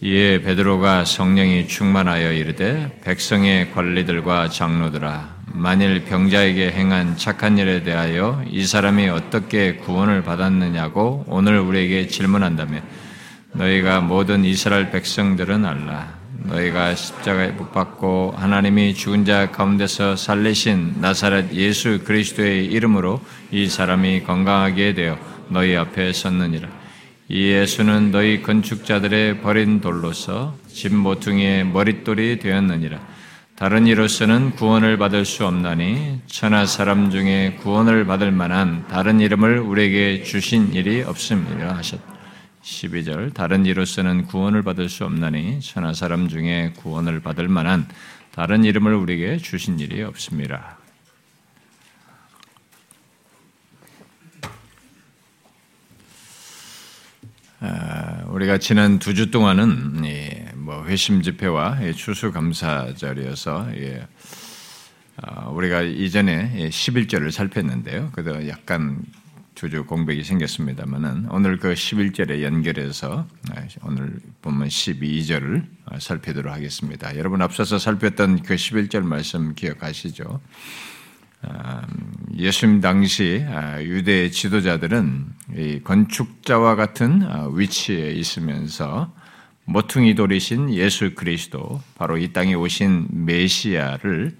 이에 베드로가 성령이 충만하여 이르되 백성의 관리들과 장로들아 만일 병자에게 행한 착한 일에 대하여 이 사람이 어떻게 구원을 받았느냐고 오늘 우리에게 질문한다면 너희가 모든 이스라엘 백성들은 알라. 너희가 십자가에 못 박고 하나님이 죽은 자 가운데서 살리신 나사렛 예수 그리스도의 이름으로 이 사람이 건강하게 되어 너희 앞에 섰느니라 이 예수는 너희 건축자들의 버린 돌로서 집 모퉁이의 머릿돌이 되었느니라. 다른 이로서는 구원을 받을 수 없나니 천하 사람 중에 구원을 받을 만한 다른 이름을 우리에게 주신 일이 없습니다 하셨다. 12절 다른 이로서는 구원을 받을 수 없나니 천하 사람 중에 구원을 받을 만한 다른 이름을 우리에게 주신 일이 없습니다. 우리가 지난 두 주 동안은 뭐 회심 집회와 추수 감사 절이어서 아, 우리가 이전에 11절을 살폈는데요. 그래도 약간 주주 공백이 생겼습니다만은 오늘 그 11절에 연결해서 아, 오늘 보면 12절을 살피도록 하겠습니다. 여러분 앞서서 살폈던 그 11절 말씀 기억하시죠? 예수님 당시 아, 유대 지도자들은 건축자와 같은 아, 위치에 있으면서 모퉁이 돌이신 예수 그리스도 바로 이 땅에 오신 메시아를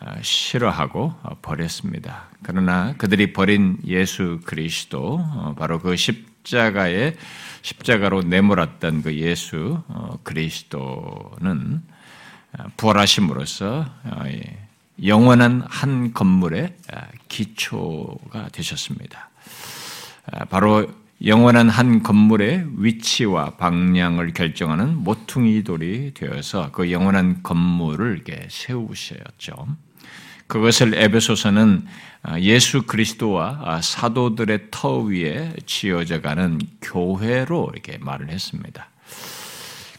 아, 싫어하고 버렸습니다. 그러나 그들이 버린 예수 그리스도 어, 바로 그 십자가에 십자가로 내몰았던 그 예수 어, 그리스도는 부활하심으로써 어, 영원한 한 건물의 아, 기초가 되셨습니다. 아, 바로 영원한 한 건물의 위치와 방향을 결정하는 모퉁이 돌이 되어서 그 영원한 건물을 세우셨죠. 그것을 에베소서는 아, 예수 그리스도와 사도들의 터 위에 지어져가는 교회로 이렇게 말을 했습니다.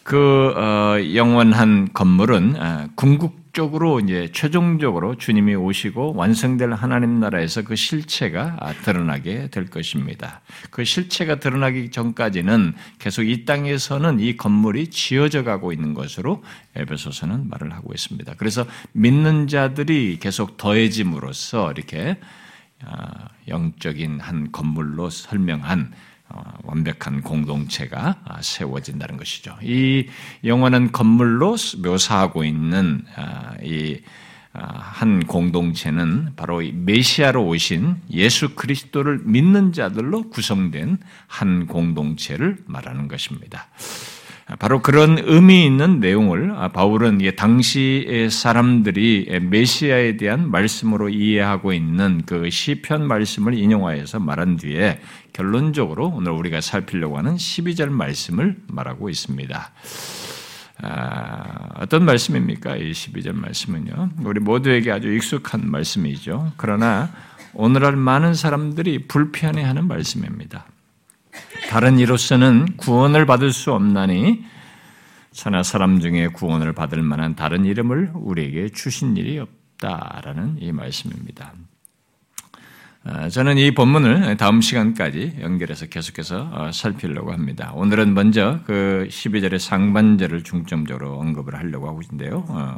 그 어, 영원한 건물은 궁극 적으로 이제 최종적으로 주님이 오시고 완성될 하나님 나라에서 그 실체가 드러나게 될 것입니다. 그 실체가 드러나기 전까지는 계속 이 땅에서는 이 건물이 지어져 가고 있는 것으로 에베소서는 말을 하고 있습니다. 그래서 믿는 자들이 계속 더해짐으로써 이렇게 아, 영적인 한 건물로 설명한 어, 완벽한 공동체가 아, 세워진다는 것이죠. 이 영원한 건물로 묘사하고 있는 아, 이한 아, 공동체는 바로 메시아로 오신 예수 그리스도를 믿는 자들로 구성된 한 공동체를 말하는 것입니다. 바로 그런 의미 있는 내용을 바울은 당시 사람들이 메시아에 대한 말씀으로 이해하고 있는 그 시편 말씀을 인용하여서 말한 뒤에 결론적으로 오늘 우리가 살피려고 하는 12절 말씀을 말하고 있습니다. 아, 어떤 말씀입니까? 이 12절 말씀은요. 우리 모두에게 아주 익숙한 말씀이죠. 그러나 오늘날 많은 사람들이 불편해하는 말씀입니다. 다른 이로서는 구원을 받을 수 없나니 천하 사람 중에 구원을 받을 만한 다른 이름을 우리에게 주신 일이 없다라는 이 말씀입니다. 아, 저는 이 본문을 다음 시간까지 연결해서 계속해서 어, 살피려고 합니다. 오늘은 먼저 그 12절의 상반절을 중점적으로 언급을 하려고 하고 있는데요. 어,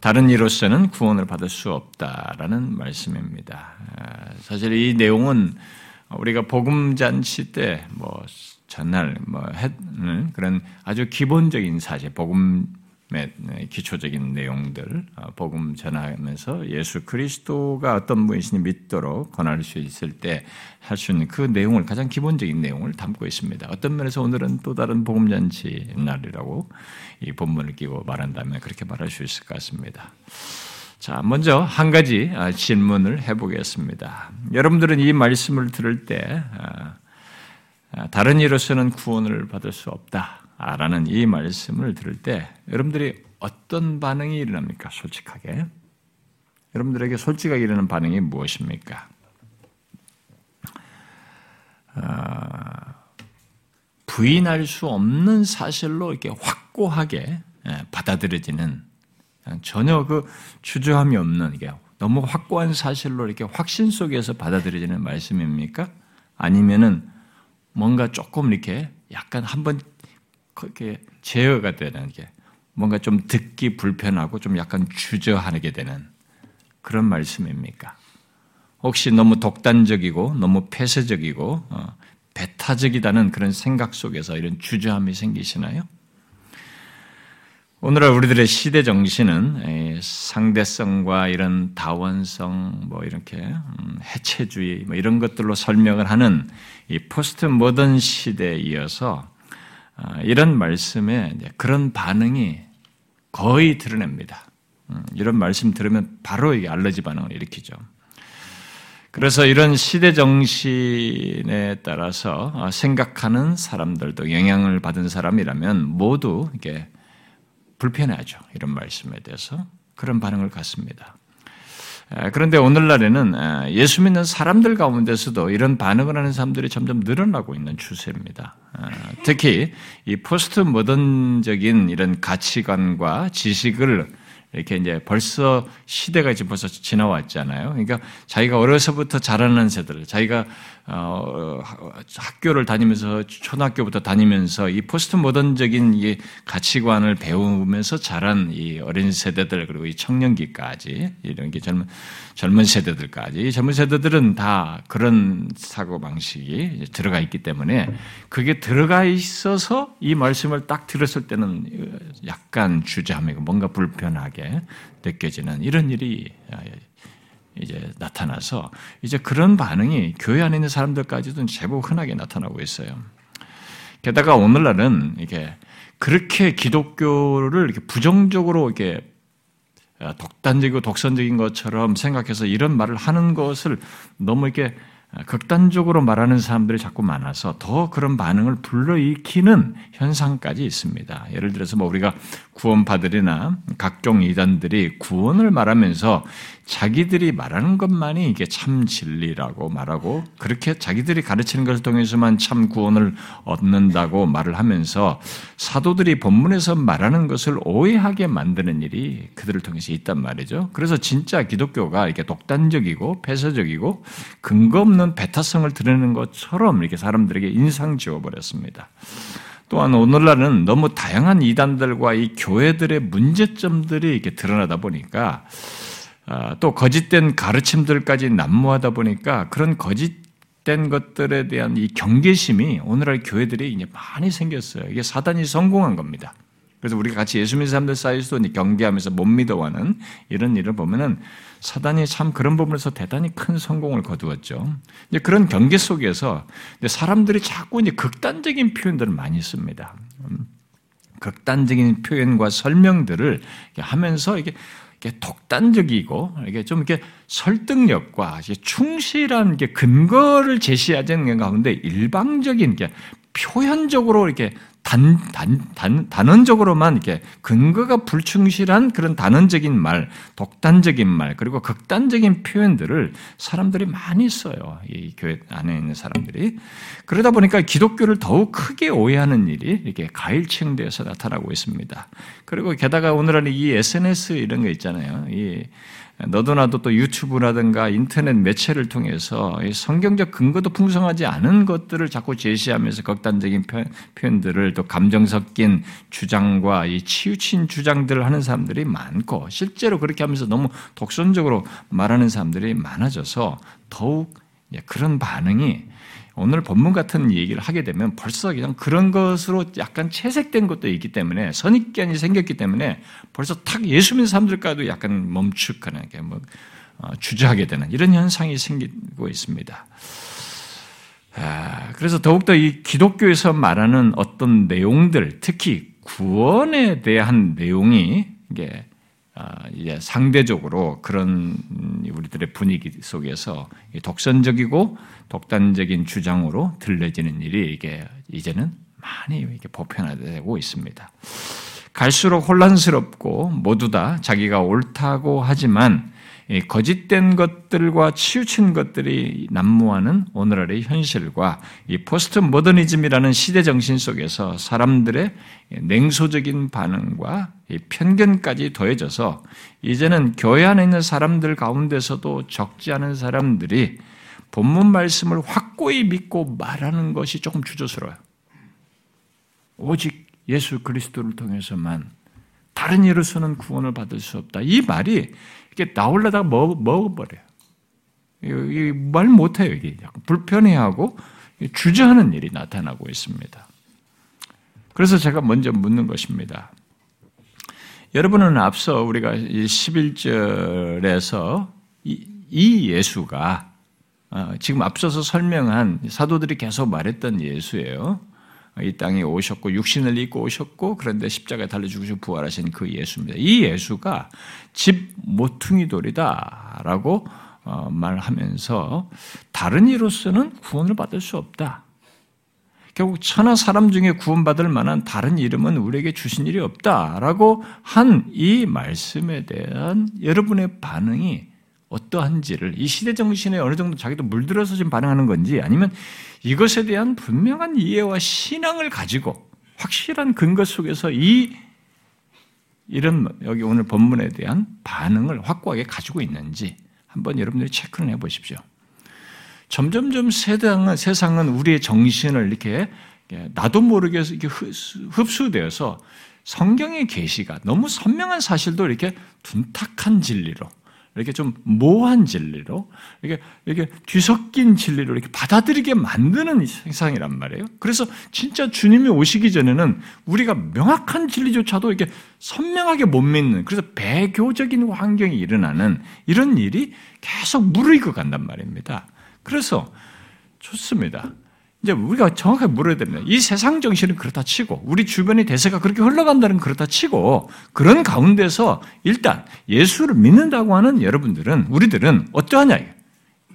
다른 이로서는 구원을 받을 수 없다라는 말씀입니다. 아, 사실 이 내용은 우리가 복음 잔치 때 뭐 전날 뭐 했는 그런 아주 기본적인 사실 복음 네, 기초적인 내용들 어, 복음 전하면서 예수 그리스도가 어떤 분이시니 믿도록 권할 수 있을 때 할 수 있는 그 내용을 가장 기본적인 내용을 담고 있습니다. 어떤 면에서 오늘은 또 다른 복음 잔치 날이라고 이 본문을 끼고 말한다면 그렇게 말할 수 있을 것 같습니다. 자, 먼저 한 가지 아, 질문을 해보겠습니다. 여러분들은 이 말씀을 들을 때 아, 아, 다른 이로서는 구원을 받을 수 없다. 라는 이 말씀을 들을 때 여러분들이 어떤 반응이 일어납니까? 솔직하게. 여러분들에게 솔직하게 일어나는 반응이 무엇입니까? 아, 부인할 수 없는 사실로 이렇게 확고하게 예, 받아들여지는 전혀 그 주저함이 없는 이게 너무 확고한 사실로 이렇게 확신 속에서 받아들여지는 말씀입니까? 아니면은 뭔가 조금 이렇게 약간 한번 그렇게 제어가 되는 게 뭔가 좀 듣기 불편하고 좀 약간 주저하게 되는 그런 말씀입니까? 혹시 너무 독단적이고 너무 폐쇄적이고 어, 배타적이다는 그런 생각 속에서 이런 주저함이 생기시나요? 오늘날 우리들의 시대 정신은 상대성과 이런 다원성, 뭐 이렇게 음, 해체주의 뭐 이런 것들로 설명을 하는 이 포스트 모던 시대에 이어서 아, 이런 말씀에 그런 반응이 거의 드러냅니다. 음, 이런 말씀 들으면 바로 이게 알러지 반응을 일으키죠. 그래서 이런 시대 정신에 따라서 아, 생각하는 사람들도 영향을 받은 사람이라면 모두 이게 불편해하죠. 이런 말씀에 대해서 그런 반응을 갖습니다. 그런데 오늘날에는 예수 믿는 사람들 가운데서도 이런 반응을 하는 사람들이 점점 늘어나고 있는 추세입니다. 특히 이 포스트 모던적인 이런 가치관과 지식을 이렇게 이제 벌써 시대가 지금 벌써 지나왔잖아요. 그러니까 자기가 어려서부터 자라는 세들, 자기가 어, 학교를 다니면서 초등학교부터 다니면서 이 포스트 모던적인 이 가치관을 배우면서 자란 이 어린 세대들 그리고 이 청년기까지 이런 게 젊은 젊은 세대들까지. 젊은 세대들은 다 그런 사고 방식이 들어가 있기 때문에 그게 들어가 있어서 이 말씀을 딱 들었을 때는 약간 주저함이고 뭔가 불편하게 느껴지는 이런 일이 이제 나타나서 이제 그런 반응이 교회 안에 있는 사람들까지도 제법 흔하게 나타나고 있어요. 게다가 오늘날은 이게 그렇게 기독교를 이렇게 부정적으로 이렇게 독단적이고 독선적인 것처럼 생각해서 이런 말을 하는 것을 너무 이렇게 극단적으로 말하는 사람들이 자꾸 많아서 더 그런 반응을 불러일으키는 현상까지 있습니다. 예를 들어서 뭐 우리가 구원파들이나 각종 이단들이 구원을 말하면서 자기들이 말하는 것만이 이게 참 진리라고 말하고 그렇게 자기들이 가르치는 것을 통해서만 참 구원을 얻는다고 말을 하면서 사도들이 본문에서 말하는 것을 오해하게 만드는 일이 그들을 통해서 있단 말이죠. 그래서 진짜 기독교가 이렇게 독단적이고 폐쇄적이고 근거 없는 배타성을 드러내는 것처럼 이렇게 사람들에게 인상 지워버렸습니다. 또한 오늘날은 너무 다양한 이단들과 이 교회들의 문제점들이 이렇게 드러나다 보니까 아, 또 거짓된 가르침들까지 난무하다 보니까 그런 거짓된 것들에 대한 이 경계심이 오늘날 교회들이 이제 많이 생겼어요. 이게 사단이 성공한 겁니다. 그래서 우리가 같이 예수 믿는 사람들 사이에서도 경계하면서 못 믿어하는 이런 일을 보면은 사단이 참 그런 부분에서 대단히 큰 성공을 거두었죠. 이제 그런 경계 속에서 사람들이 자꾸 이제 극단적인 표현들을 많이 씁니다. 음, 극단적인 표현과 설명들을 하면서 이게 독단적이고 이게 좀 이렇게 설득력과 충실한 게 근거를 제시하는 가운데 일방적인 게 표현적으로 이렇게 단, 단, 단, 단언적으로만 이렇게 근거가 불충실한 그런 단언적인 말, 독단적인 말, 그리고 극단적인 표현들을 사람들이 많이 써요. 이 교회 안에 있는 사람들이. 그러다 보니까 기독교를 더욱 크게 오해하는 일이 이렇게 가일층되어서 나타나고 있습니다. 그리고 게다가 오늘은 이 SNS 이런 거 있잖아요. 이 너도 나도 또 유튜브라든가 인터넷 매체를 통해서 성경적 근거도 풍성하지 않은 것들을 자꾸 제시하면서 극단적인 표현들을 또 감정 섞인 주장과 이 치우친 주장들을 하는 사람들이 많고 실제로 그렇게 하면서 너무 독선적으로 말하는 사람들이 많아져서 더욱 그런 반응이 오늘 본문 같은 얘기를 하게 되면 벌써 그냥 그런 것으로 약간 채색된 것도 있기 때문에 선입견이 생겼기 때문에 벌써 탁 예수 믿는 사람들과도 약간 멈축하는 뭐 어, 주저하게 되는 이런 현상이 생기고 있습니다. 아, 그래서 더욱더 이 기독교에서 말하는 어떤 내용들, 특히 구원에 대한 내용이 이게 아, 이제 상대적으로 그런 우리들의 분위기 속에서 독선적이고 독단적인 주장으로 들려지는 일이 이게 이제는 많이 이렇게 보편화되고 있습니다. 갈수록 혼란스럽고 모두 다 자기가 옳다고 하지만 거짓된 것들과 치우친 것들이 난무하는 오늘날의 현실과 이 포스트 모더니즘이라는 시대 정신 속에서 사람들의 냉소적인 반응과 편견까지 더해져서 이제는 교회 안에 있는 사람들 가운데서도 적지 않은 사람들이 본문 말씀을 확고히 믿고 말하는 것이 조금 주저스러워요. 오직 예수 그리스도를 통해서만 다른 이로서는 구원을 받을 수 없다. 이 말이 이렇게 나올려다가 먹어버려요. 말 못해요. 이게 불편해하고 주저하는 일이 나타나고 있습니다. 그래서 제가 먼저 묻는 것입니다. 여러분은 앞서 우리가 11절에서 이 예수가 어, 지금 앞서서 설명한 사도들이 계속 말했던 예수예요. 이 땅에 오셨고 육신을 입고 오셨고 그런데 십자가에 달려 죽으시고 부활하신 그 예수입니다. 이 예수가 집 모퉁이 돌이다라고 어, 말하면서 다른 이로서는 구원을 받을 수 없다. 결국 천하 사람 중에 구원받을 만한 다른 이름은 우리에게 주신 일이 없다라고 한 이 말씀에 대한 여러분의 반응이 어떠한지를 이 시대 정신에 어느 정도 자기도 물들어서 지금 반응하는 건지 아니면 이것에 대한 분명한 이해와 신앙을 가지고 확실한 근거 속에서 이 이런 여기 오늘 본문에 대한 반응을 확고하게 가지고 있는지 한번 여러분들이 체크를 해 보십시오. 점점점 세상은, 세상은 우리의 정신을 이렇게 나도 모르게 이렇게 흡수되어서 성경의 계시가 너무 선명한 사실도 이렇게 둔탁한 진리로 이렇게 좀 모호한 진리로 이렇게 이렇게 뒤섞인 진리로 이렇게 받아들이게 만드는 세상이란 말이에요. 그래서 진짜 주님이 오시기 전에는 우리가 명확한 진리조차도 이렇게 선명하게 못 믿는 그래서 배교적인 환경이 일어나는 이런 일이 계속 무르익어 간단 말입니다. 그래서 좋습니다. 이제 우리가 정확하게 물어야 됩니다. 이 세상 정신은 그렇다 치고, 우리 주변의 대세가 그렇게 흘러간다는 그렇다 치고, 그런 가운데서 일단 예수를 믿는다고 하는 여러분들은, 우리들은 어떠하냐.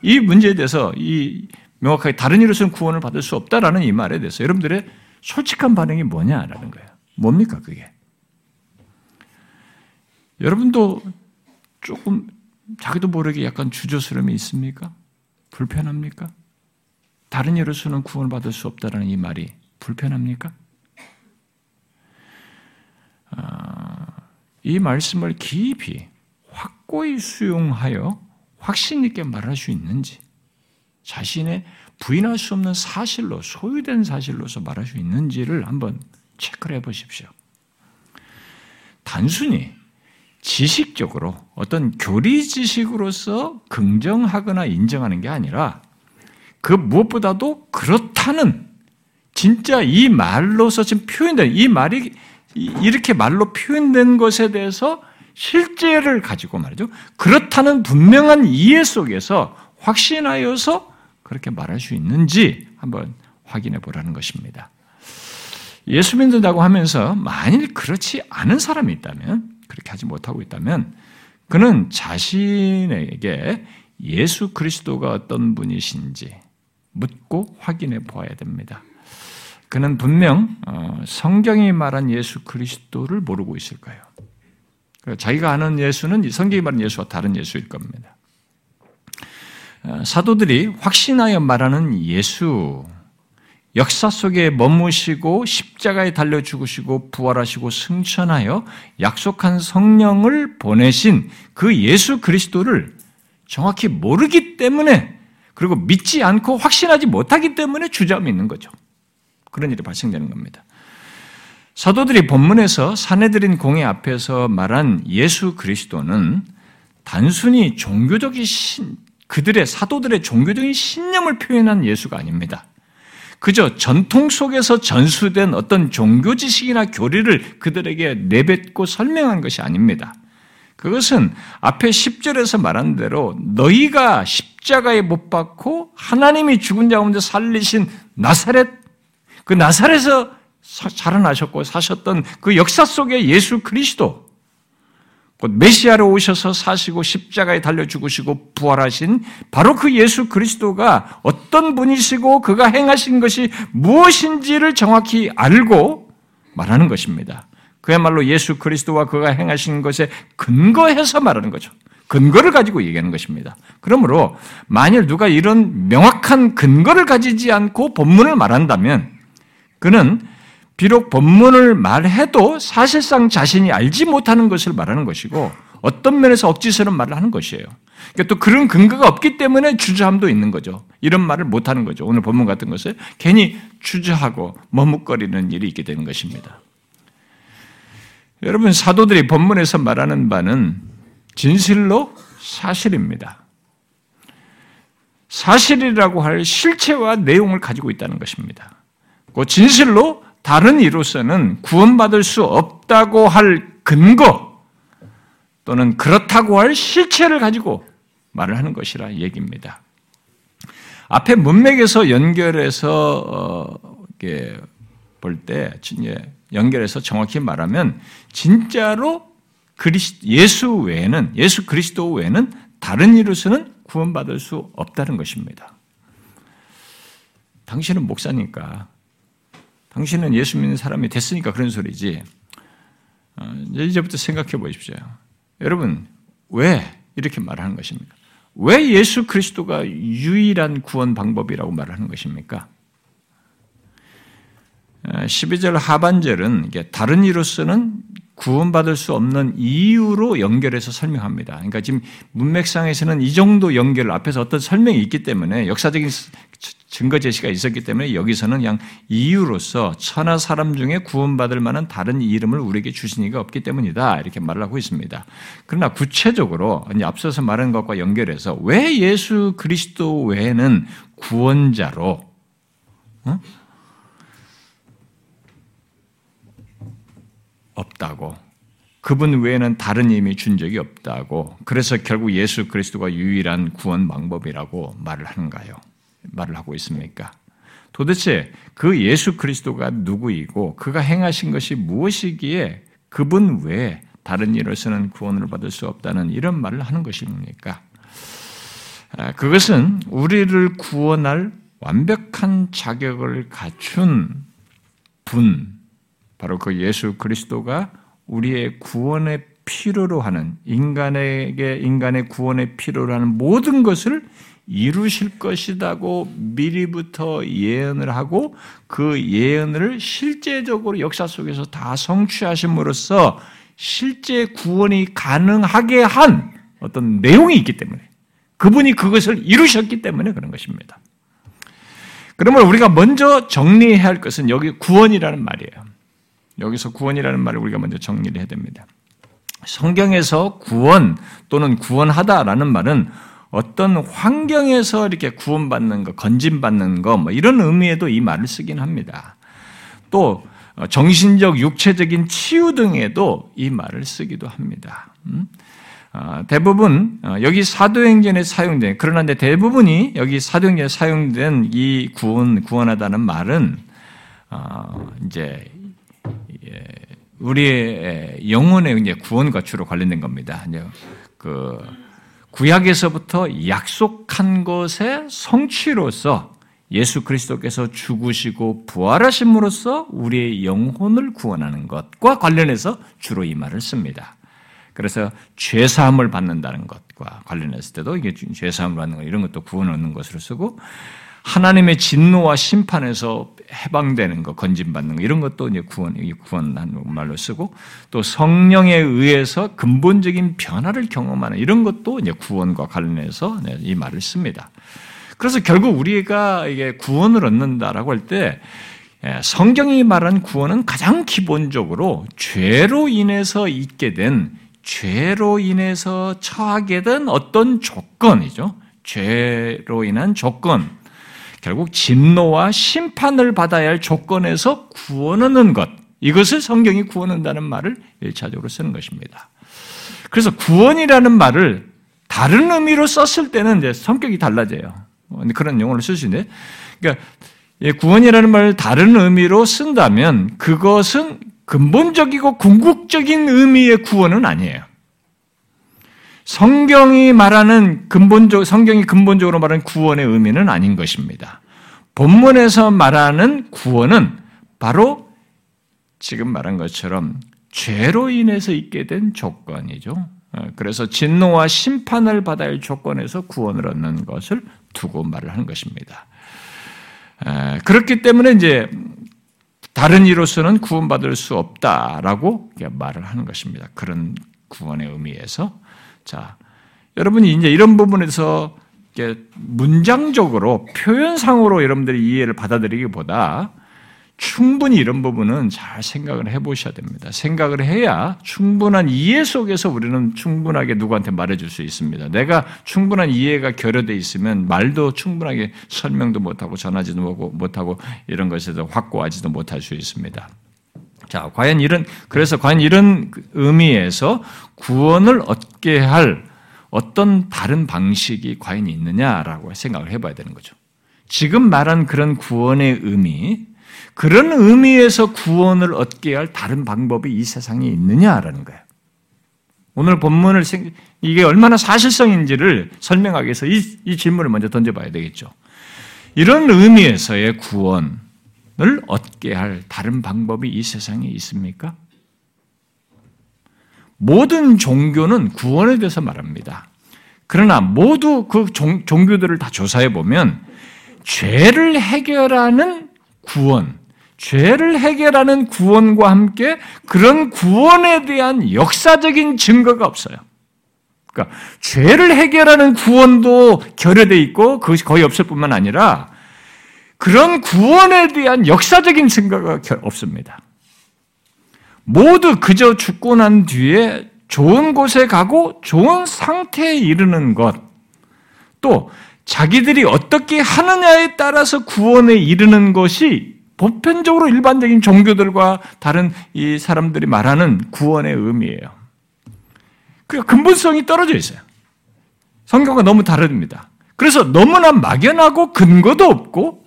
이 문제에 대해서 이 명확하게 다른 이로서는 구원을 받을 수 없다라는 이 말에 대해서 여러분들의 솔직한 반응이 뭐냐라는 거예요. 뭡니까, 그게? 여러분도 조금 자기도 모르게 약간 주저스름이 있습니까? 불편합니까? 다른 예로서는 구원을 받을 수 없다라는 이 말이 불편합니까? 아, 이 말씀을 깊이 확고히 수용하여 확신 있게 말할 수 있는지 자신의 부인할 수 없는 사실로 소유된 사실로서 말할 수 있는지를 한번 체크를 해 보십시오. 단순히 지식적으로 어떤 교리 지식으로서 긍정하거나 인정하는 게 아니라 그 무엇보다도 그렇다는 진짜 이 말로서 지금 표현된 이 말이 이렇게 말로 표현된 것에 대해서 실제를 가지고 말이죠. 그렇다는 분명한 이해 속에서 확신하여서 그렇게 말할 수 있는지 한번 확인해 보라는 것입니다. 예수 믿는다고 하면서 만일 그렇지 않은 사람이 있다면, 그렇게 하지 못하고 있다면, 그는 자신에게 예수 그리스도가 어떤 분이신지, 묻고 확인해 보아야 됩니다. 그는 분명 어, 성경이 말한 예수 그리스도를 모르고 있을 거예요. 자기가 아는 예수는 성경이 말한 예수와 다른 예수일 겁니다. 어, 사도들이 확신하여 말하는 예수, 역사 속에 머무시고 십자가에 달려 죽으시고 부활하시고 승천하여 약속한 성령을 보내신 그 예수 그리스도를 정확히 모르기 때문에 그리고 믿지 않고 확신하지 못하기 때문에 주저함이 있는 거죠. 그런 일이 발생되는 겁니다. 사도들이 본문에서 사내들인 공회 앞에서 말한 예수 그리스도는 단순히 종교적인 신, 그들의 사도들의 종교적인 신념을 표현한 예수가 아닙니다. 그저 전통 속에서 전수된 어떤 종교 지식이나 교리를 그들에게 내뱉고 설명한 것이 아닙니다. 그것은 앞에 10절에서 말한 대로 너희가 십자가에 못 박고 하나님이 죽은 자 가운데 살리신 나사렛, 그 나사렛에서 자라나셨고 사셨던 그 역사 속의 예수 그리스도, 곧 메시아로 오셔서 사시고 십자가에 달려 죽으시고 부활하신 바로 그 예수 그리스도가 어떤 분이시고 그가 행하신 것이 무엇인지를 정확히 알고 말하는 것입니다. 그야말로 예수 그리스도와 그가 행하신 것에 근거해서 말하는 거죠. 근거를 가지고 얘기하는 것입니다. 그러므로 만일 누가 이런 명확한 근거를 가지지 않고 본문을 말한다면 그는 비록 본문을 말해도 사실상 자신이 알지 못하는 것을 말하는 것이고 어떤 면에서 억지스러운 말을 하는 것이에요. 그러니까 또 그런 근거가 없기 때문에 주저함도 있는 거죠. 이런 말을 못하는 거죠. 오늘 본문 같은 것을 괜히 주저하고 머뭇거리는 일이 있게 되는 것입니다. 여러분 사도들이 본문에서 말하는 바는 진실로 사실입니다. 사실이라고 할 실체와 내용을 가지고 있다는 것입니다. 그 진실로 다른 이로서는 구원받을 수 없다고 할 근거 또는 그렇다고 할 실체를 가지고 말을 하는 것이라 얘기입니다. 앞에 문맥에서 연결해서 어, 볼때 연결해서 정확히 말하면 진짜로 그리스 예수 외에는 예수 그리스도 외에는 다른 이로서는 구원받을 수 없다는 것입니다. 당신은 목사니까 당신은 예수 믿는 사람이 됐으니까 그런 소리지. 어, 이제부터 생각해 보십시오. 여러분 왜 이렇게 말하는 것입니까? 왜 예수 그리스도가 유일한 구원 방법이라고 말하는 것입니까? 12절 하반절은 다른 이로서는 구원받을 수 없는 이유로 연결해서 설명합니다. 그러니까 지금 문맥상에서는 이 정도 연결 앞에서 어떤 설명이 있기 때문에 역사적인 증거 제시가 있었기 때문에 여기서는 그냥 이유로서 천하 사람 중에 구원받을 만한 다른 이름을 우리에게 주신 이가 없기 때문이다. 이렇게 말을 하고 있습니다. 그러나 구체적으로 앞서서 말한 것과 연결해서 왜 예수 그리스도 외에는 구원자로 없다고. 그분 외에는 다른 이름이 준 적이 없다고. 그래서 결국 예수 그리스도가 유일한 구원 방법이라고 말을 하는가요? 말을 하고 있습니까? 도대체 그 예수 그리스도가 누구이고 그가 행하신 것이 무엇이기에 그분 외에 다른 일로서는 구원을 받을 수 없다는 이런 말을 하는 것입니까? 아, 그것은 우리를 구원할 완벽한 자격을 갖춘 분, 바로 그 예수 그리스도가 우리의 구원의 필요로 하는 인간에게 인간의 구원의 필요로 하는 모든 것을 이루실 것이라고 미리부터 예언을 하고 그 예언을 실제적으로 역사 속에서 다 성취하심으로써 실제 구원이 가능하게 한 어떤 내용이 있기 때문에 그분이 그것을 이루셨기 때문에 그런 것입니다. 그러면 우리가 먼저 정리해야 할 것은 여기 구원이라는 말이에요. 여기서 구원이라는 말을 우리가 먼저 정리를 해야 됩니다. 성경에서 구원 또는 구원하다라는 말은 어떤 환경에서 이렇게 구원받는 거, 건진받는 거, 뭐 이런 의미에도 이 말을 쓰긴 합니다. 또 정신적, 육체적인 치유 등에도 이 말을 쓰기도 합니다. 음? 어, 대부분 어, 여기 사도행전에 사용된 그러나 대부분이 여기 사도행전에 사용된 이 구원 구원하다는 말은 어, 이제 예, 우리의 영혼의 이제 구원과 주로 관련된 겁니다. 그 구약에서부터 약속한 것의 성취로서 예수 그리스도께서 죽으시고 부활하심으로써 우리의 영혼을 구원하는 것과 관련해서 주로 이 말을 씁니다. 그래서 죄 사함을 받는다는 것과 관련했을 때도 이게 죄 사함을 받는 것 이런 것도 구원 얻는 것으로 쓰고 하나님의 진노와 심판에서 해방되는 것, 건진받는 것, 이런 것도 이제 구원, 구원하는 말로 쓰고, 또 성령에 의해서 근본적인 변화를 경험하는 이런 것도 이제 구원과 관련해서 이 말을 씁니다. 그래서 결국 우리가 이게 구원을 얻는다라고 할 때, 예, 성경이 말한 구원은 가장 기본적으로 죄로 인해서 있게 된, 죄로 인해서 처하게 된 어떤 조건이죠. 죄로 인한 조건, 결국 진노와 심판을 받아야 할 조건에서 구원 얻는 것. 이것을 성경이 구원 한다는 말을 일차적으로 쓰는 것입니다. 그래서 구원이라는 말을 다른 의미로 썼을 때는 이제 성격이 달라져요. 그런 용어를 쓸 수 있는데, 그러니까 구원이라는 말을 다른 의미로 쓴다면 그것은 근본적이고 궁극적인 의미의 구원은 아니에요. 성경이 말하는 근본적, 성경이 근본적으로 말하는 구원의 의미는 아닌 것입니다. 본문에서 말하는 구원은 바로 지금 말한 것처럼 죄로 인해서 있게 된 조건이죠. 어, 그래서 진노와 심판을 받아야 할 조건에서 구원을 얻는 것을 두고 말을 하는 것입니다. 그렇기 때문에 이제 다른 이로서는 구원받을 수 없다라고 말을 하는 것입니다. 그런 구원의 의미에서 자, 여러분이 이제 이런 부분에서 문장적으로 표현상으로 여러분들이 이해를 받아들이기보다 충분히 이런 부분은 잘 생각을 해보셔야 됩니다. 생각을 해야 충분한 이해 속에서 우리는 충분하게 누구한테 말해줄 수 있습니다. 내가 충분한 이해가 결여돼 있으면 말도 충분하게 설명도 못하고 전하지도 못하고 이런 것에서 확고하지도 못할 수 있습니다. 자, 과연 이런, 그래서 과연 이런 의미에서 구원을 얻게 할 어떤 다른 방식이 과연 있느냐라고 생각을 해봐야 되는 거죠. 지금 말한 그런 구원의 의미, 그런 의미에서 구원을 얻게 할 다른 방법이 이 세상에 있느냐라는 거예요. 오늘 본문을 이게 얼마나 사실성인지를 설명하기 위해서 이, 이 질문을 먼저 던져봐야 되겠죠. 이런 의미에서의 구원 을 얻게 할 다른 방법이 이 세상에 있습니까? 모든 종교는 구원에 대해서 말합니다. 그러나 모두 그 종, 종교들을 다 조사해 보면 죄를 해결하는 구원, 죄를 해결하는 구원과 함께 그런 구원에 대한 역사적인 증거가 없어요. 그러니까 죄를 해결하는 구원도 결여돼 있고 그것이 거의 없을 뿐만 아니라 그런 구원에 대한 역사적인 증거가 없습니다. 모두 그저 죽고 난 뒤에 좋은 곳에 가고 좋은 상태에 이르는 것, 또 자기들이 어떻게 하느냐에 따라서 구원에 이르는 것이 보편적으로 일반적인 종교들과 다른 이 사람들이 말하는 구원의 의미예요. 그 근본성이 떨어져 있어요. 성경과 너무 다릅니다. 그래서 너무나 막연하고 근거도 없고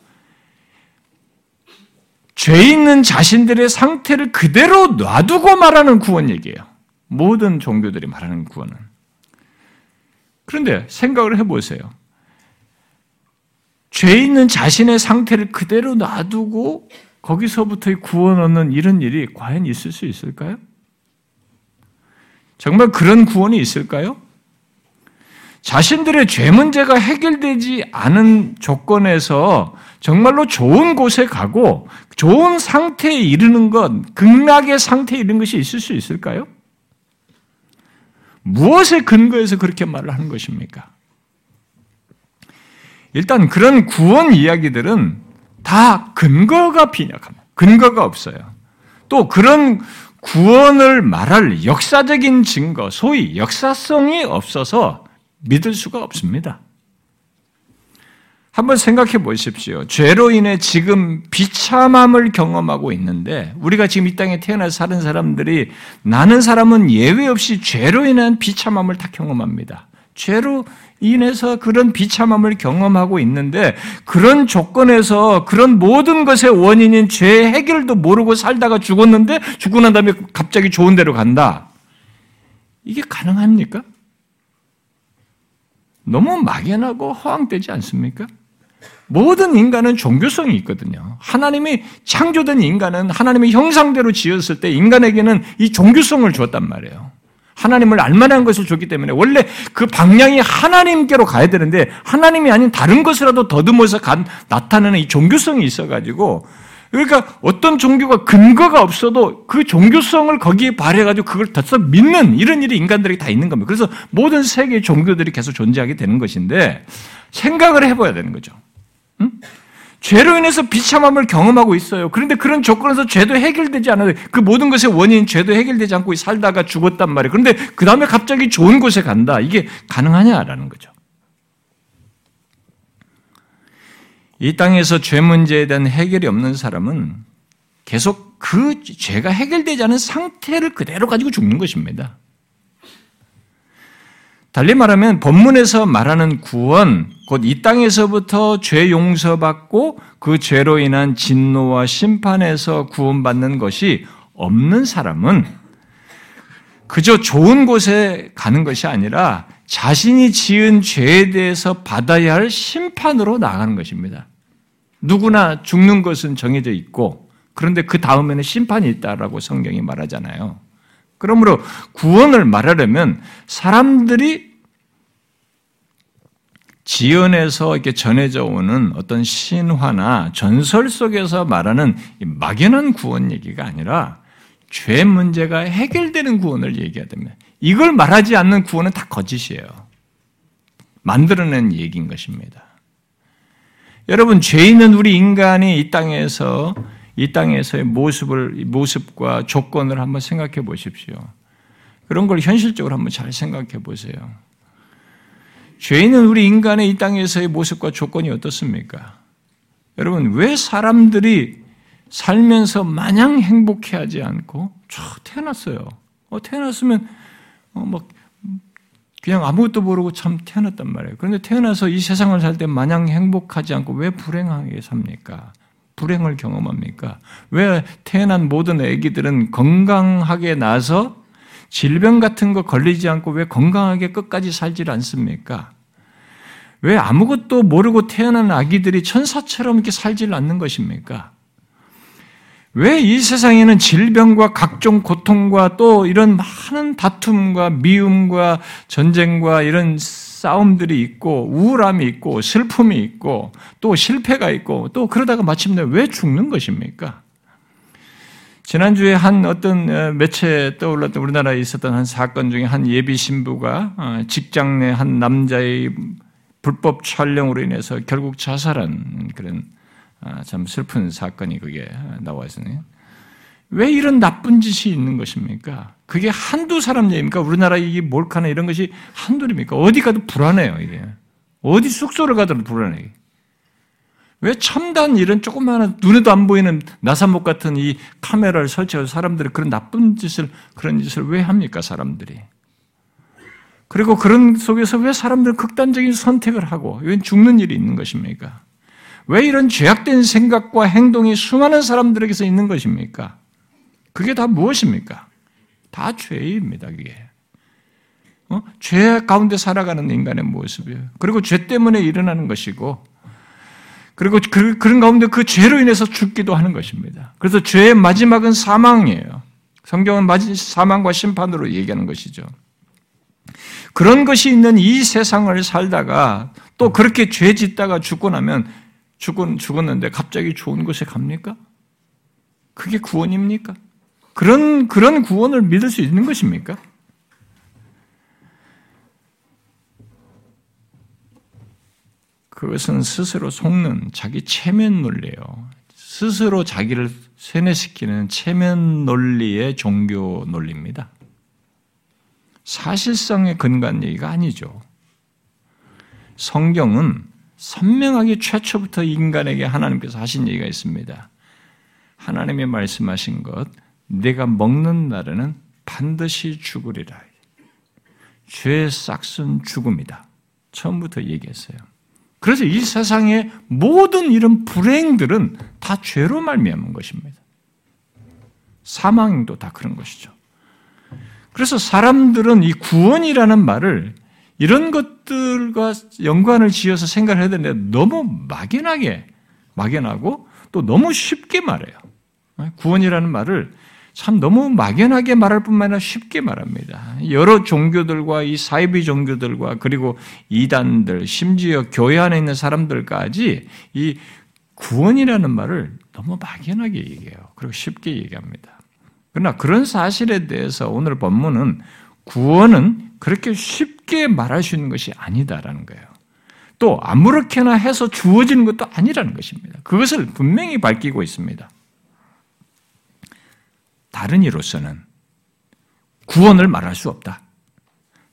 죄 있는 자신들의 상태를 그대로 놔두고 말하는 구원 얘기예요. 모든 종교들이 말하는 구원은. 그런데 생각을 해보세요. 죄 있는 자신의 상태를 그대로 놔두고 거기서부터 구원 얻는 이런 일이 과연 있을 수 있을까요? 정말 그런 구원이 있을까요? 자신들의 죄 문제가 해결되지 않은 조건에서 정말로 좋은 곳에 가고 좋은 상태에 이르는 것, 극락의 상태에 이르는 것이 있을 수 있을까요? 무엇에 근거해서 그렇게 말을 하는 것입니까? 일단 그런 구원 이야기들은 다 근거가 빈약합니다. 근거가 없어요. 또 그런 구원을 말할 역사적인 증거, 소위 역사성이 없어서 믿을 수가 없습니다. 한번 생각해 보십시오. 죄로 인해 지금 비참함을 경험하고 있는데, 우리가 지금 이 땅에 태어나서 사는 사람들이, 나는 사람은 예외 없이 죄로 인한 비참함을 다 경험합니다. 죄로 인해서 그런 비참함을 경험하고 있는데 그런 조건에서 그런 모든 것의 원인인 죄 해결도 모르고 살다가 죽었는데 죽고 난 다음에 갑자기 좋은 데로 간다. 이게 가능합니까? 너무 막연하고 허황되지 않습니까? 모든 인간은 종교성이 있거든요. 하나님이 창조된 인간은 하나님의 형상대로 지었을 때 인간에게는 이 종교성을 주었단 말이에요. 하나님을 알만한 것을 줬기 때문에 원래 그 방향이 하나님께로 가야 되는데 하나님이 아닌 다른 것이라도 더듬어서 간, 나타내는 이 종교성이 있어가지고 그러니까 어떤 종교가 근거가 없어도 그 종교성을 거기에 발해가지고 그걸 더 믿는 이런 일이 인간들에게 다 있는 겁니다. 그래서 모든 세계 종교들이 계속 존재하게 되는 것인데 생각을 해봐야 되는 거죠. 응? 죄로 인해서 비참함을 경험하고 있어요. 그런데 그런 조건에서 죄도 해결되지 않아요. 그 모든 것의 원인 죄도 해결되지 않고 살다가 죽었단 말이에요. 그런데 그 다음에 갑자기 좋은 곳에 간다. 이게 가능하냐라는 거죠. 이 땅에서 죄 문제에 대한 해결이 없는 사람은 계속 그 죄가 해결되지 않은 상태를 그대로 가지고 죽는 것입니다. 달리 말하면 본문에서 말하는 구원, 곧 이 땅에서부터 죄 용서받고 그 죄로 인한 진노와 심판에서 구원받는 것이 없는 사람은 그저 좋은 곳에 가는 것이 아니라 자신이 지은 죄에 대해서 받아야 할 심판으로 나가는 것입니다. 누구나 죽는 것은 정해져 있고 그런데 그 다음에는 심판이 있다라고 성경이 말하잖아요. 그러므로 구원을 말하려면 사람들이 지연에서 이렇게 전해져 오는 어떤 신화나 전설 속에서 말하는 막연한 구원 얘기가 아니라 죄 문제가 해결되는 구원을 얘기하다면 이걸 말하지 않는 구원은 다 거짓이에요. 만들어낸 얘기인 것입니다. 여러분, 죄 있는 우리 인간이 이 땅에서 이 땅에서의 모습을 모습과 조건을 한번 생각해 보십시오. 그런 걸 현실적으로 한번 잘 생각해 보세요. 죄인은 우리 인간의 이 땅에서의 모습과 조건이 어떻습니까? 여러분, 왜 사람들이 살면서 마냥 행복해 하지 않고 저 태어났어요. 어, 태어났으면 어, 막 그냥 아무것도 모르고 참 태어났단 말이에요. 그런데 태어나서 이 세상을 살 때 마냥 행복하지 않고 왜 불행하게 삽니까? 불행을 경험합니까? 왜 태어난 모든 아기들은 건강하게 나서 질병 같은 거 걸리지 않고 왜 건강하게 끝까지 살지 않습니까? 왜 아무것도 모르고 태어난 아기들이 천사처럼 이렇게 살질 않는 것입니까? 왜 이 세상에는 질병과 각종 고통과 또 이런 많은 다툼과 미움과 전쟁과 이런 싸움들이 있고 우울함이 있고 슬픔이 있고 또 실패가 있고 또 그러다가 마침내 왜 죽는 것입니까? 지난주에 한 어떤 어, 매체에 떠올랐던 우리나라에 있었던 한 사건 중에 한 예비 신부가 어, 직장 내 한 남자의 불법 촬영으로 인해서 결국 자살한 그런 아, 참 슬픈 사건이 그게 나와 있어요. 왜 이런 나쁜 짓이 있는 것입니까? 그게 한두 사람 얘기입니까? 우리나라 이 몰카나 이런 것이 한둘입니까? 어디 가도 불안해요, 이게. 어디 숙소를 가도 불안해요. 왜 첨단 이런 조그마한 눈에도 안 보이는 나사목 같은 이 카메라를 설치해서 사람들이 그런 나쁜 짓을 그런 짓을 왜 합니까 사람들이? 그리고 그런 속에서 왜 사람들은 극단적인 선택을 하고 왜 죽는 일이 있는 것입니까? 왜 이런 죄악된 생각과 행동이 수많은 사람들에게서 있는 것입니까? 그게 다 무엇입니까? 다 죄입니다, 그게. 어? 죄 가운데 살아가는 인간의 모습이에요. 그리고 죄 때문에 일어나는 것이고, 그리고 그, 런 가운데 그 죄로 인해서 죽기도 하는 것입니다. 그래서 죄의 마지막은 사망이에요. 성경은 사망과 심판으로 얘기하는 것이죠. 그런 것이 있는 이 세상을 살다가 또 그렇게 죄 짓다가 죽고 나면 죽은, 죽었는데 갑자기 좋은 곳에 갑니까? 그게 구원입니까? 그런, 그런 구원을 믿을 수 있는 것입니까? 그것은 스스로 속는 자기 체면 논리예요. 스스로 자기를 세뇌시키는 체면 논리의 종교 논리입니다. 사실성에 근거한 얘기가 아니죠. 성경은 선명하게 최초부터 인간에게 하나님께서 하신 얘기가 있습니다. 하나님이 말씀하신 것, 내가 먹는 날에는 반드시 죽으리라. 죄의 싹은 죽음이다. 처음부터 얘기했어요. 그래서 이 세상의 모든 이런 불행들은 다 죄로 말미암은 것입니다. 사망도 다 그런 것이죠. 그래서 사람들은 이 구원이라는 말을 이런 것들과 연관을 지어서 생각을 해야 되는데 너무 막연하게 막연하고 또 너무 쉽게 말해요. 구원이라는 말을 참 너무 막연하게 말할 뿐만 아니라 쉽게 말합니다. 여러 종교들과 이 사이비 종교들과 그리고 이단들, 심지어 교회 안에 있는 사람들까지 이 구원이라는 말을 너무 막연하게 얘기해요. 그리고 쉽게 얘기합니다. 그러나 그런 사실에 대해서 오늘 본문은 구원은 그렇게 쉽게 말할 수 있는 것이 아니다라는 거예요. 또 아무렇게나 해서 주어지는 것도 아니라는 것입니다. 그것을 분명히 밝히고 있습니다. 다른 이로서는 구원을 말할 수 없다.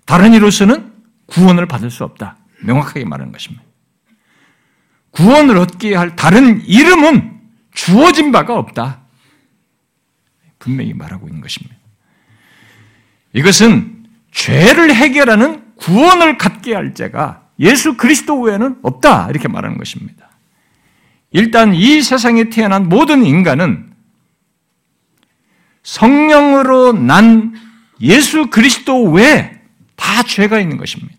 다른 이로서는 구원을 받을 수 없다. 명확하게 말하는 것입니다. 구원을 얻게 할 다른 이름은 주어진 바가 없다. 분명히 말하고 있는 것입니다. 이것은 죄를 해결하는 구원을 갖게 할 자가 예수 그리스도 외에는 없다. 이렇게 말하는 것입니다. 일단 이 세상에 태어난 모든 인간은 성령으로 난 예수 그리스도 외에 다 죄가 있는 것입니다.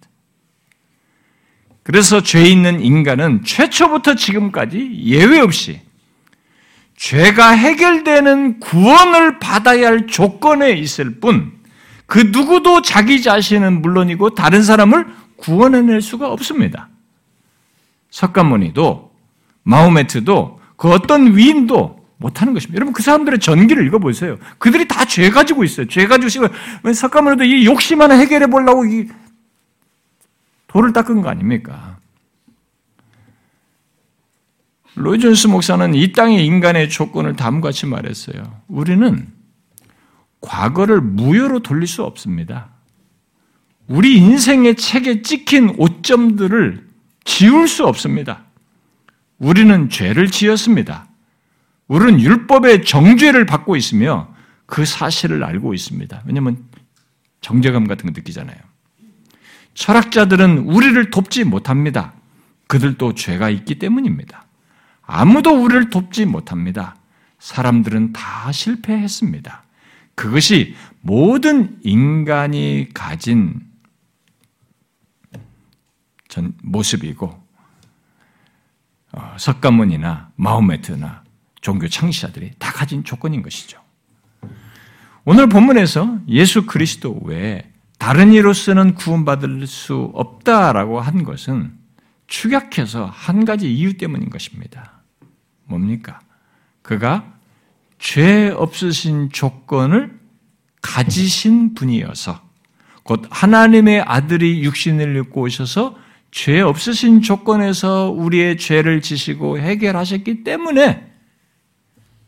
그래서 죄 있는 인간은 최초부터 지금까지 예외 없이 죄가 해결되는 구원을 받아야 할 조건에 있을 뿐, 그 누구도 자기 자신은 물론이고 다른 사람을 구원해낼 수가 없습니다. 석가모니도, 마호메트도, 그 어떤 위인도 못하는 것입니다. 여러분 그 사람들의 전기를 읽어보세요. 그들이 다 죄 가지고 있어요. 죄 가지고 있으면 석가모니도 이 욕심 하나 해결해 보려고 이 돌을 닦은 거 아닙니까? 로이존스 목사는 이 땅의 인간의 조건을 다음과 같이 말했어요. 우리는 과거를 무효로 돌릴 수 없습니다. 우리 인생의 책에 찍힌 오점들을 지울 수 없습니다. 우리는 죄를 지었습니다. 우리는 율법의 정죄를 받고 있으며 그 사실을 알고 있습니다. 왜냐하면 정죄감 같은 거 느끼잖아요. 철학자들은 우리를 돕지 못합니다. 그들도 죄가 있기 때문입니다. 아무도 우리를 돕지 못합니다. 사람들은 다 실패했습니다. 그것이 모든 인간이 가진 전 모습이고 어, 석가모니나 마호메트나 종교 창시자들이 다 가진 조건인 것이죠. 오늘 본문에서 예수 그리스도 외에 다른 이로서는 구원받을 수 없다라고 한 것은 축약해서 한 가지 이유 때문인 것입니다. 뭡니까? 그가 죄 없으신 조건을 가지신 분이어서 곧 하나님의 아들이 육신을 입고 오셔서 죄 없으신 조건에서 우리의 죄를 지시고 해결하셨기 때문에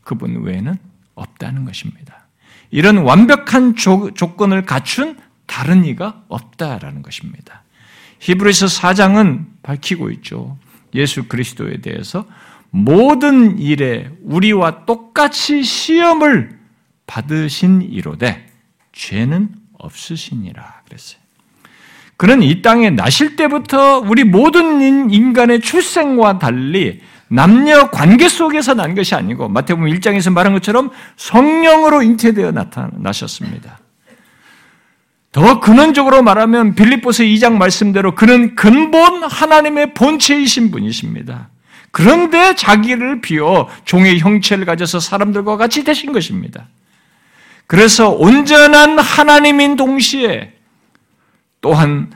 그분 외에는 없다는 것입니다. 이런 완벽한 조, 건을 갖춘 다른 이가 없다라는 것입니다. 히브리서 4장은 밝히고 있죠. 예수 그리스도에 대해서 모든 일에 우리와 똑같이 시험을 받으신 이로되 죄는 없으시니라 그랬어요. 그는 이 땅에 나실 때부터 우리 모든 인간의 출생과 달리 남녀 관계 속에서 난 것이 아니고 마태복음 1장에서 말한 것처럼 성령으로 잉태되어 나타나셨습니다. 더 근원적으로 말하면 빌립보서 2장 말씀대로 그는 근본 하나님의 본체이신 분이십니다. 그런데 자기를 비워 종의 형체를 가져서 사람들과 같이 되신 것입니다. 그래서 온전한 하나님인 동시에 또한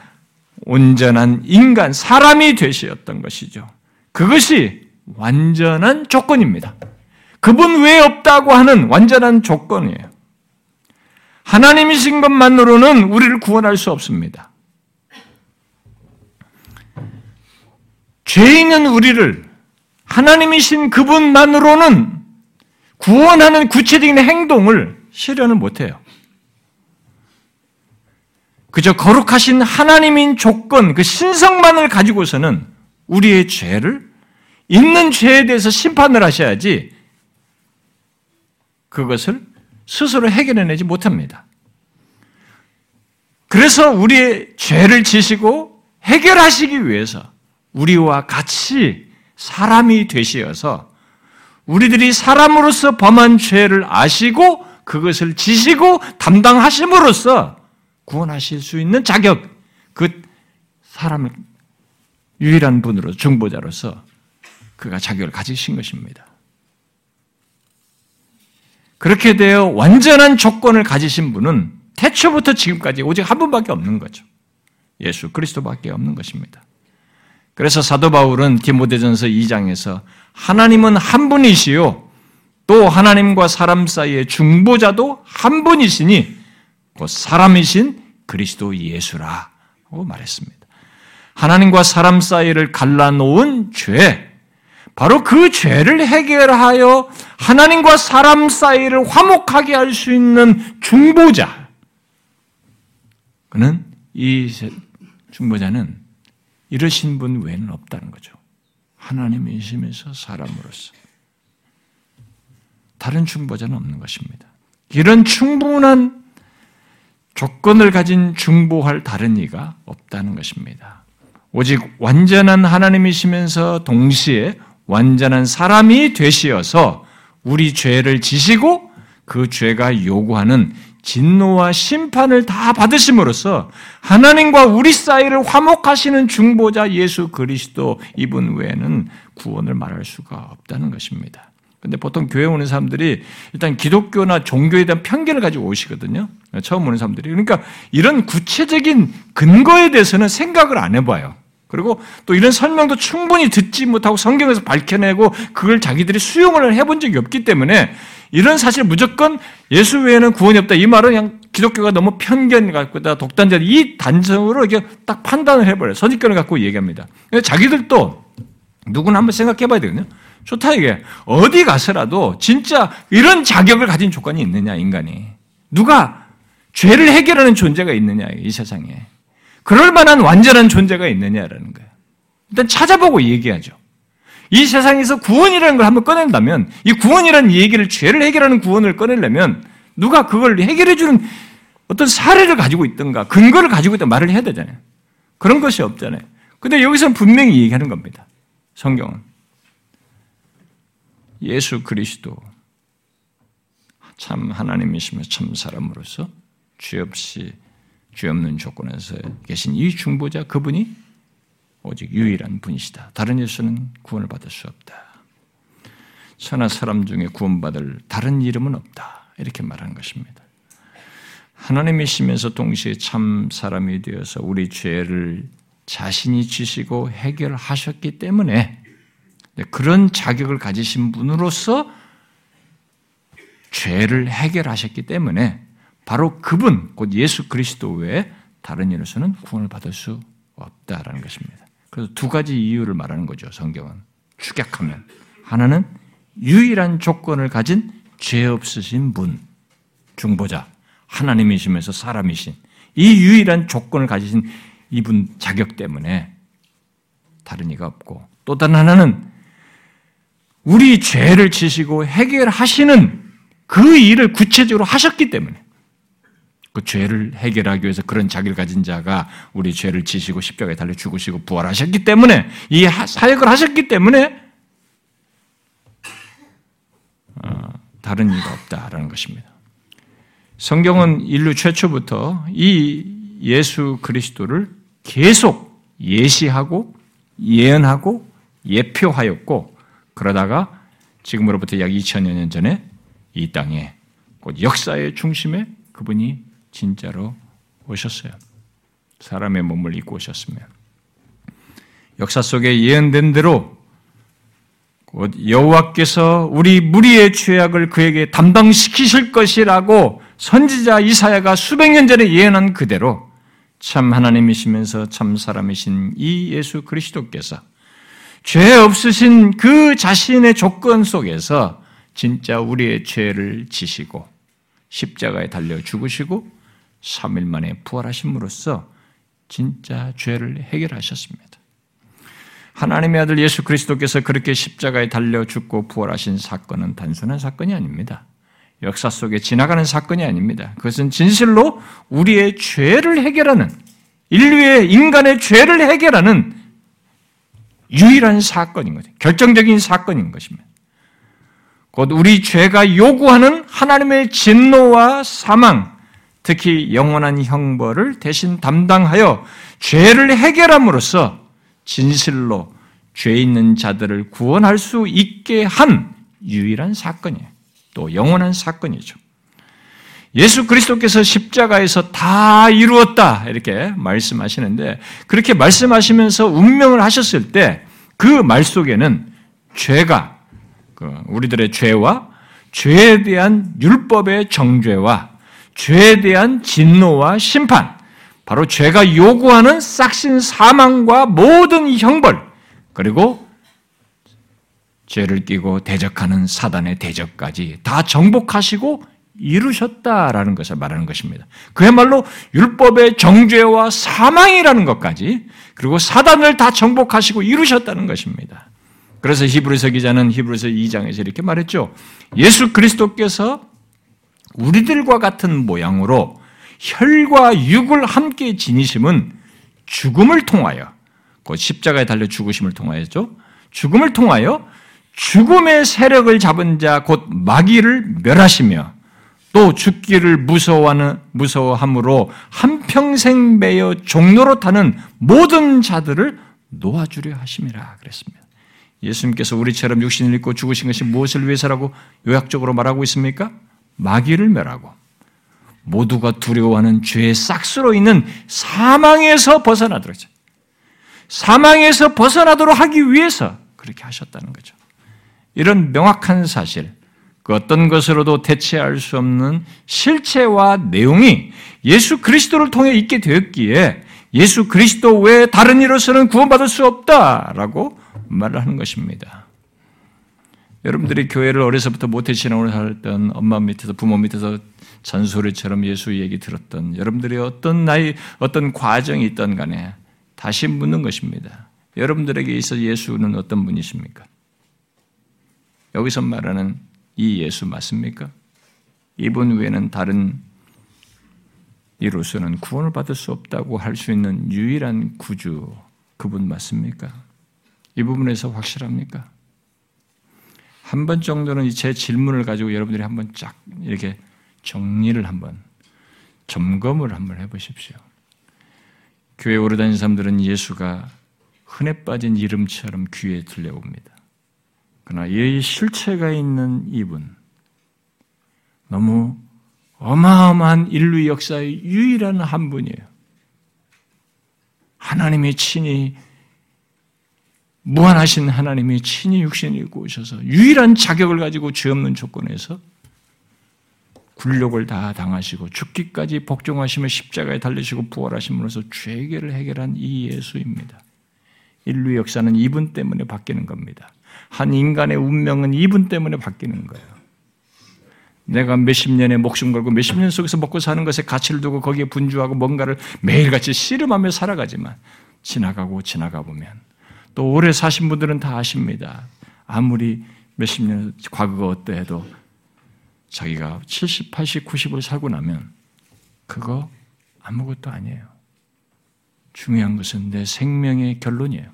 온전한 인간, 사람이 되시었던 것이죠. 그것이 완전한 조건입니다. 그분 외에 없다고 하는 완전한 조건이에요. 하나님이신 것만으로는 우리를 구원할 수 없습니다. 죄 있는 우리를 하나님이신 그분만으로는 구원하는 구체적인 행동을 실현을 못해요. 그저 거룩하신 하나님인 조건, 그 신성만을 가지고서는 우리의 죄를, 있는 죄에 대해서 심판을 하셔야지 그것을 스스로 해결해내지 못합니다. 그래서 우리의 죄를 지시고 해결하시기 위해서 우리와 같이 사람이 되시어서 우리들이 사람으로서 범한 죄를 아시고 그것을 지시고 담당하심으로써 구원하실 수 있는 자격, 그 사람을 유일한 분으로 중보자로서 그가 자격을 가지신 것입니다. 그렇게 되어 완전한 조건을 가지신 분은 태초부터 지금까지 오직 한 분밖에 없는 거죠. 예수 그리스도밖에 없는 것입니다. 그래서 사도 바울은 디모데전서 2장에서 하나님은 한 분이시요 또 하나님과 사람 사이의 중보자도 한 분이시니 곧 사람이신 그리스도 예수라고 말했습니다. 하나님과 사람 사이를 갈라놓은 죄, 바로 그 죄를 해결하여 하나님과 사람 사이를 화목하게 할 수 있는 중보자. 그는 이 중보자는 이러신 분 외에는 없다는 거죠. 하나님이시면서 사람으로서. 다른 중보자는 없는 것입니다. 이런 충분한 조건을 가진 중보할 다른 이가 없다는 것입니다. 오직 완전한 하나님이시면서 동시에 완전한 사람이 되시어서 우리 죄를 지시고 그 죄가 요구하는 진노와 심판을 다 받으심으로써 하나님과 우리 사이를 화목하시는 중보자 예수 그리스도 이분 외에는 구원을 말할 수가 없다는 것입니다. 근데 보통 교회 오는 사람들이 일단 기독교나 종교에 대한 편견을 가지고 오시거든요. 처음 오는 사람들이. 그러니까 이런 구체적인 근거에 대해서는 생각을 안 해봐요. 그리고 또 이런 설명도 충분히 듣지 못하고 성경에서 밝혀내고 그걸 자기들이 수용을 해본 적이 없기 때문에 이런 사실 무조건 예수 외에는 구원이 없다. 이 말은 그냥 기독교가 너무 편견 갖고다 독단자 이 단정으로 이렇게 딱 판단을 해버려요. 선입견을 갖고 얘기합니다. 자기들도 누구나 한번 생각해 봐야 되거든요. 좋다 이게. 어디 가서라도 진짜 이런 자격을 가진 조건이 있느냐 인간이. 누가 죄를 해결하는 존재가 있느냐 이 세상에. 그럴 만한 완전한 존재가 있느냐라는 거예요. 일단 찾아보고 얘기하죠. 이 세상에서 구원이라는 걸 한번 꺼낸다면 이 구원이라는 얘기를 죄를 해결하는 구원을 꺼내려면 누가 그걸 해결해 주는 어떤 사례를 가지고 있던가 근거를 가지고 있다 말을 해야 되잖아요. 그런 것이 없잖아요. 근데 여기서는 분명히 얘기하는 겁니다. 성경은 예수 그리스도 참 하나님이시며 참 사람으로서 죄 없이 죄 없는 조건에서 계신 이 중보자 그분이 오직 유일한 분이시다. 다른 예수는 구원을 받을 수 없다. 천하 사람 중에 구원받을 다른 이름은 없다. 이렇게 말하는 것입니다. 하나님이시면서 동시에 참 사람이 되어서 우리 죄를 자신이 지시고 해결하셨기 때문에 그런 자격을 가지신 분으로서 죄를 해결하셨기 때문에 바로 그분, 곧 예수 그리스도 외에 다른 이로서는 구원을 받을 수 없다라는 것입니다. 그래서 두 가지 이유를 말하는 거죠, 성경은. 축약하면. 하나는 유일한 조건을 가진 죄 없으신 분, 중보자, 하나님이시면서 사람이신 이 유일한 조건을 가지신 이분 자격 때문에 다른 이가 없고 또 다른 하나는 우리 죄를 지시고 해결하시는 그 일을 구체적으로 하셨기 때문에 그 죄를 해결하기 위해서 그런 자기를 가진 자가 우리 죄를 지시고 십자가에 달려 죽으시고 부활하셨기 때문에 이 사역을 하셨기 때문에 어, 다른 이가 없다라는 것입니다. 성경은 인류 최초부터 이 예수 그리스도를 계속 예시하고 예언하고 예표하였고 그러다가 지금으로부터 약 2000여 년 전에 이 땅에 곧 역사의 중심에 그분이 진짜로 오셨어요. 사람의 몸을 입고 오셨으면 역사 속에 예언된 대로 곧 여호와께서 우리 무리의 죄악을 그에게 담당시키실 것이라고 선지자 이사야가 수백 년 전에 예언한 그대로 참 하나님이시면서 참 사람이신 이 예수 그리스도께서 죄 없으신 그 자신의 조건 속에서 진짜 우리의 죄를 지시고 십자가에 달려 죽으시고 3일 만에 부활하심으로써 진짜 죄를 해결하셨습니다. 하나님의 아들 예수 그리스도께서 그렇게 십자가에 달려 죽고 부활하신 사건은 단순한 사건이 아닙니다. 역사 속에 지나가는 사건이 아닙니다. 그것은 진실로 우리의 죄를 해결하는 인류의 인간의 죄를 해결하는 유일한 사건인 거죠. 결정적인 사건인 것입니다. 곧 우리 죄가 요구하는 하나님의 진노와 사망, 특히 영원한 형벌을 대신 담당하여 죄를 해결함으로써 진실로 죄 있는 자들을 구원할 수 있게 한 유일한 사건이에요. 또 영원한 사건이죠. 예수 그리스도께서 십자가에서 다 이루었다 이렇게 말씀하시는데 그렇게 말씀하시면서 운명을 하셨을 때 그 말 속에는 죄가 그 우리들의 죄와 죄에 대한 율법의 정죄와 죄에 대한 진노와 심판 바로 죄가 요구하는 싹신 사망과 모든 형벌 그리고 죄를 끼고 대적하는 사단의 대적까지 다 정복하시고 이루셨다라는 것을 말하는 것입니다. 그야말로 율법의 정죄와 사망이라는 것까지 그리고 사단을 다 정복하시고 이루셨다는 것입니다. 그래서 히브리서 기자는 히브리서 2장에서 이렇게 말했죠. 예수 그리스도께서 우리들과 같은 모양으로 혈과 육을 함께 지니심은 죽음을 통하여 곧 십자가에 달려 죽으심을 통하여죠. 죽음을 통하여 죽음의 세력을 잡은 자 곧 마귀를 멸하시며 또 죽기를 무서워하는 무서워함으로 한평생 매여 종로로 타는 모든 자들을 놓아주려 하심이라 그랬습니다. 예수님께서 우리처럼 육신을 입고 죽으신 것이 무엇을 위해서라고 요약적으로 말하고 있습니까? 마귀를 멸하고 모두가 두려워하는 죄의 싹스로 있는 사망에서 벗어나도록 사망에서 벗어나도록 하기 위해서 그렇게 하셨다는 거죠. 이런 명확한 사실, 그 어떤 것으로도 대체할 수 없는 실체와 내용이 예수 그리스도를 통해 있게 되었기에 예수 그리스도 외에 다른 이로서는 구원받을 수 없다라고 말을 하는 것입니다. 여러분들이 교회를 어려서부터 모태 신앙으로 살던 엄마 밑에서 부모 밑에서 잔소리처럼 예수 얘기 들었던 여러분들이 어떤 나이 어떤 과정이 있던 간에 다시 묻는 것입니다. 여러분들에게 있어 예수는 어떤 분이십니까? 여기서 말하는 이 예수 맞습니까? 이분 외에는 다른 이로서는 구원을 받을 수 없다고 할 수 있는 유일한 구주 그분 맞습니까? 이 부분에서 확실합니까? 한 번 정도는 제 질문을 가지고 여러분들이 한번 쫙 이렇게 정리를 한번 점검을 한번 해보십시오. 교회 오래 다니는 사람들은 예수가 흔해 빠진 이름처럼 귀에 들려옵니다. 그러나 이 실체가 있는 이분, 너무 어마어마한 인류 역사의 유일한 한 분이에요. 하나님이 친히 무한하신 하나님이 친히 입고 오셔서 유일한 자격을 가지고 죄 없는 조건에서 굴욕을 다 당하시고 죽기까지 복종하시며 십자가에 달리시고 부활하심으로써 죄계를 해결한 이 예수입니다. 인류 역사는 이분 때문에 바뀌는 겁니다. 한 인간의 운명은 이분 때문에 바뀌는 거예요. 내가 몇십 년의 목숨 걸고 몇십 년 속에서 먹고 사는 것에 가치를 두고 거기에 분주하고 뭔가를 매일같이 씨름하며 살아가지만 지나가고 지나가 보면 또 오래 사신 분들은 다 아십니다. 아무리 몇십 년 과거가 어때해도 자기가 70, 80, 90을 살고 나면 그거 아무것도 아니에요. 중요한 것은 내 생명의 결론이에요.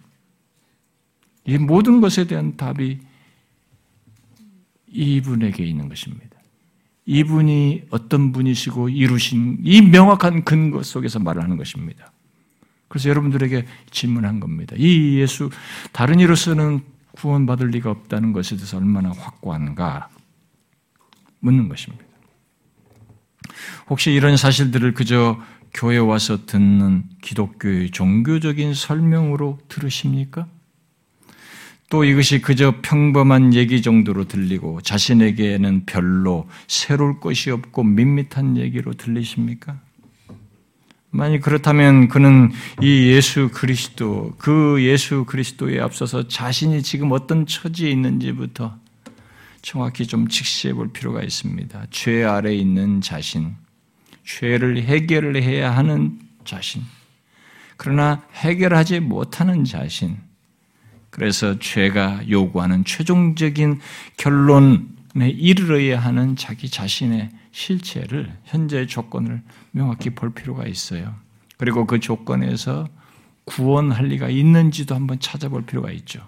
이 모든 것에 대한 답이 이분에게 있는 것입니다. 이분이 어떤 분이시고 이루신 이 명확한 근거 속에서 말을 하는 것입니다. 그래서 여러분들에게 질문한 겁니다. 이 예수, 다른 이로서는 구원받을 리가 없다는 것에 대해서 얼마나 확고한가 묻는 것입니다. 혹시 이런 사실들을 그저 교회 와서 듣는 기독교의 종교적인 설명으로 들으십니까? 또 이것이 그저 평범한 얘기 정도로 들리고 자신에게는 별로 새로울 것이 없고 밋밋한 얘기로 들리십니까? 만약 그렇다면 그는 이 예수 그리스도, 그 예수 그리스도에 앞서서 자신이 지금 어떤 처지에 있는지부터 정확히 좀 직시해 볼 필요가 있습니다. 죄 아래 있는 자신, 죄를 해결을 해야 하는 자신, 그러나 해결하지 못하는 자신, 그래서 죄가 요구하는 최종적인 결론에 이르러야 하는 자기 자신의 실체를 현재의 조건을 명확히 볼 필요가 있어요. 그리고 그 조건에서 구원할 리가 있는지도 한번 찾아볼 필요가 있죠.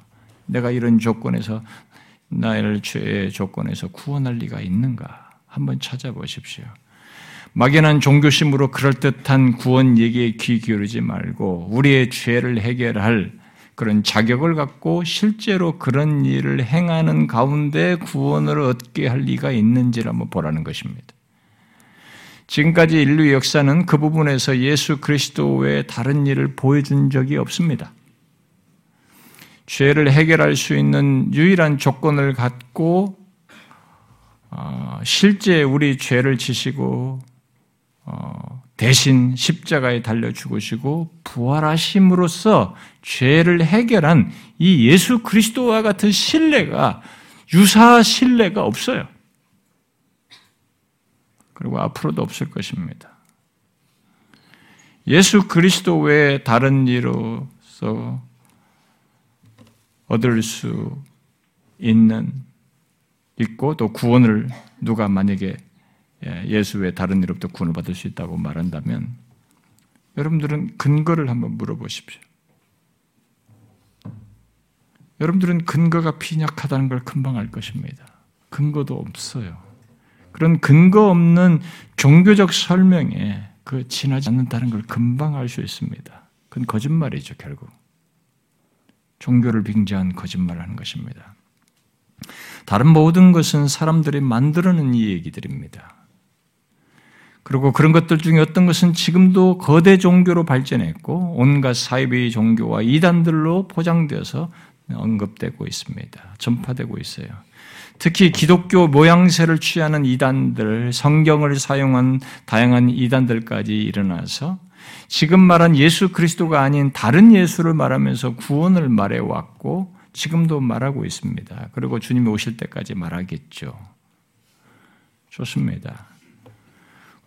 내가 이런 조건에서 나를 죄의 조건에서 구원할 리가 있는가 한번 찾아보십시오. 막연한 종교심으로 그럴듯한 구원 얘기에 귀 기울이지 말고 우리의 죄를 해결할 그런 자격을 갖고 실제로 그런 일을 행하는 가운데 구원을 얻게 할 리가 있는지를 한번 보라는 것입니다. 지금까지 인류 역사는 그 부분에서 예수 그리스도 외에 다른 일을 보여준 적이 없습니다. 죄를 해결할 수 있는 유일한 조건을 갖고 어, 실제 우리 죄를 지시고 어, 대신 십자가에 달려 죽으시고 부활하심으로써 죄를 해결한 이 예수 그리스도와 같은 신뢰가 유사 신뢰가 없어요. 그리고 앞으로도 없을 것입니다. 예수 그리스도 외에 다른 이로서 얻을 수 있는 있고 또 구원을 누가 만약에 예, 예수 외 다른 이로부터 구원을 받을 수 있다고 말한다면 여러분들은 근거를 한번 물어보십시오. 여러분들은 근거가 빈약하다는 걸 금방 알 것입니다. 근거도 없어요. 그런 근거 없는 종교적 설명에 그 지나지 않는다는 걸 금방 알 수 있습니다. 그건 거짓말이죠, 결국. 종교를 빙자한 거짓말을 하는 것입니다. 다른 모든 것은 사람들이 만들어낸 이 얘기들입니다. 그리고 그런 것들 중에 어떤 것은 지금도 거대 종교로 발전했고 온갖 사이비 종교와 이단들로 포장되어서 언급되고 있습니다. 전파되고 있어요. 특히 기독교 모양새를 취하는 이단들, 성경을 사용한 다양한 이단들까지 일어나서 지금 말한 예수 그리스도가 아닌 다른 예수를 말하면서 구원을 말해왔고 지금도 말하고 있습니다. 그리고 주님이 오실 때까지 말하겠죠. 좋습니다.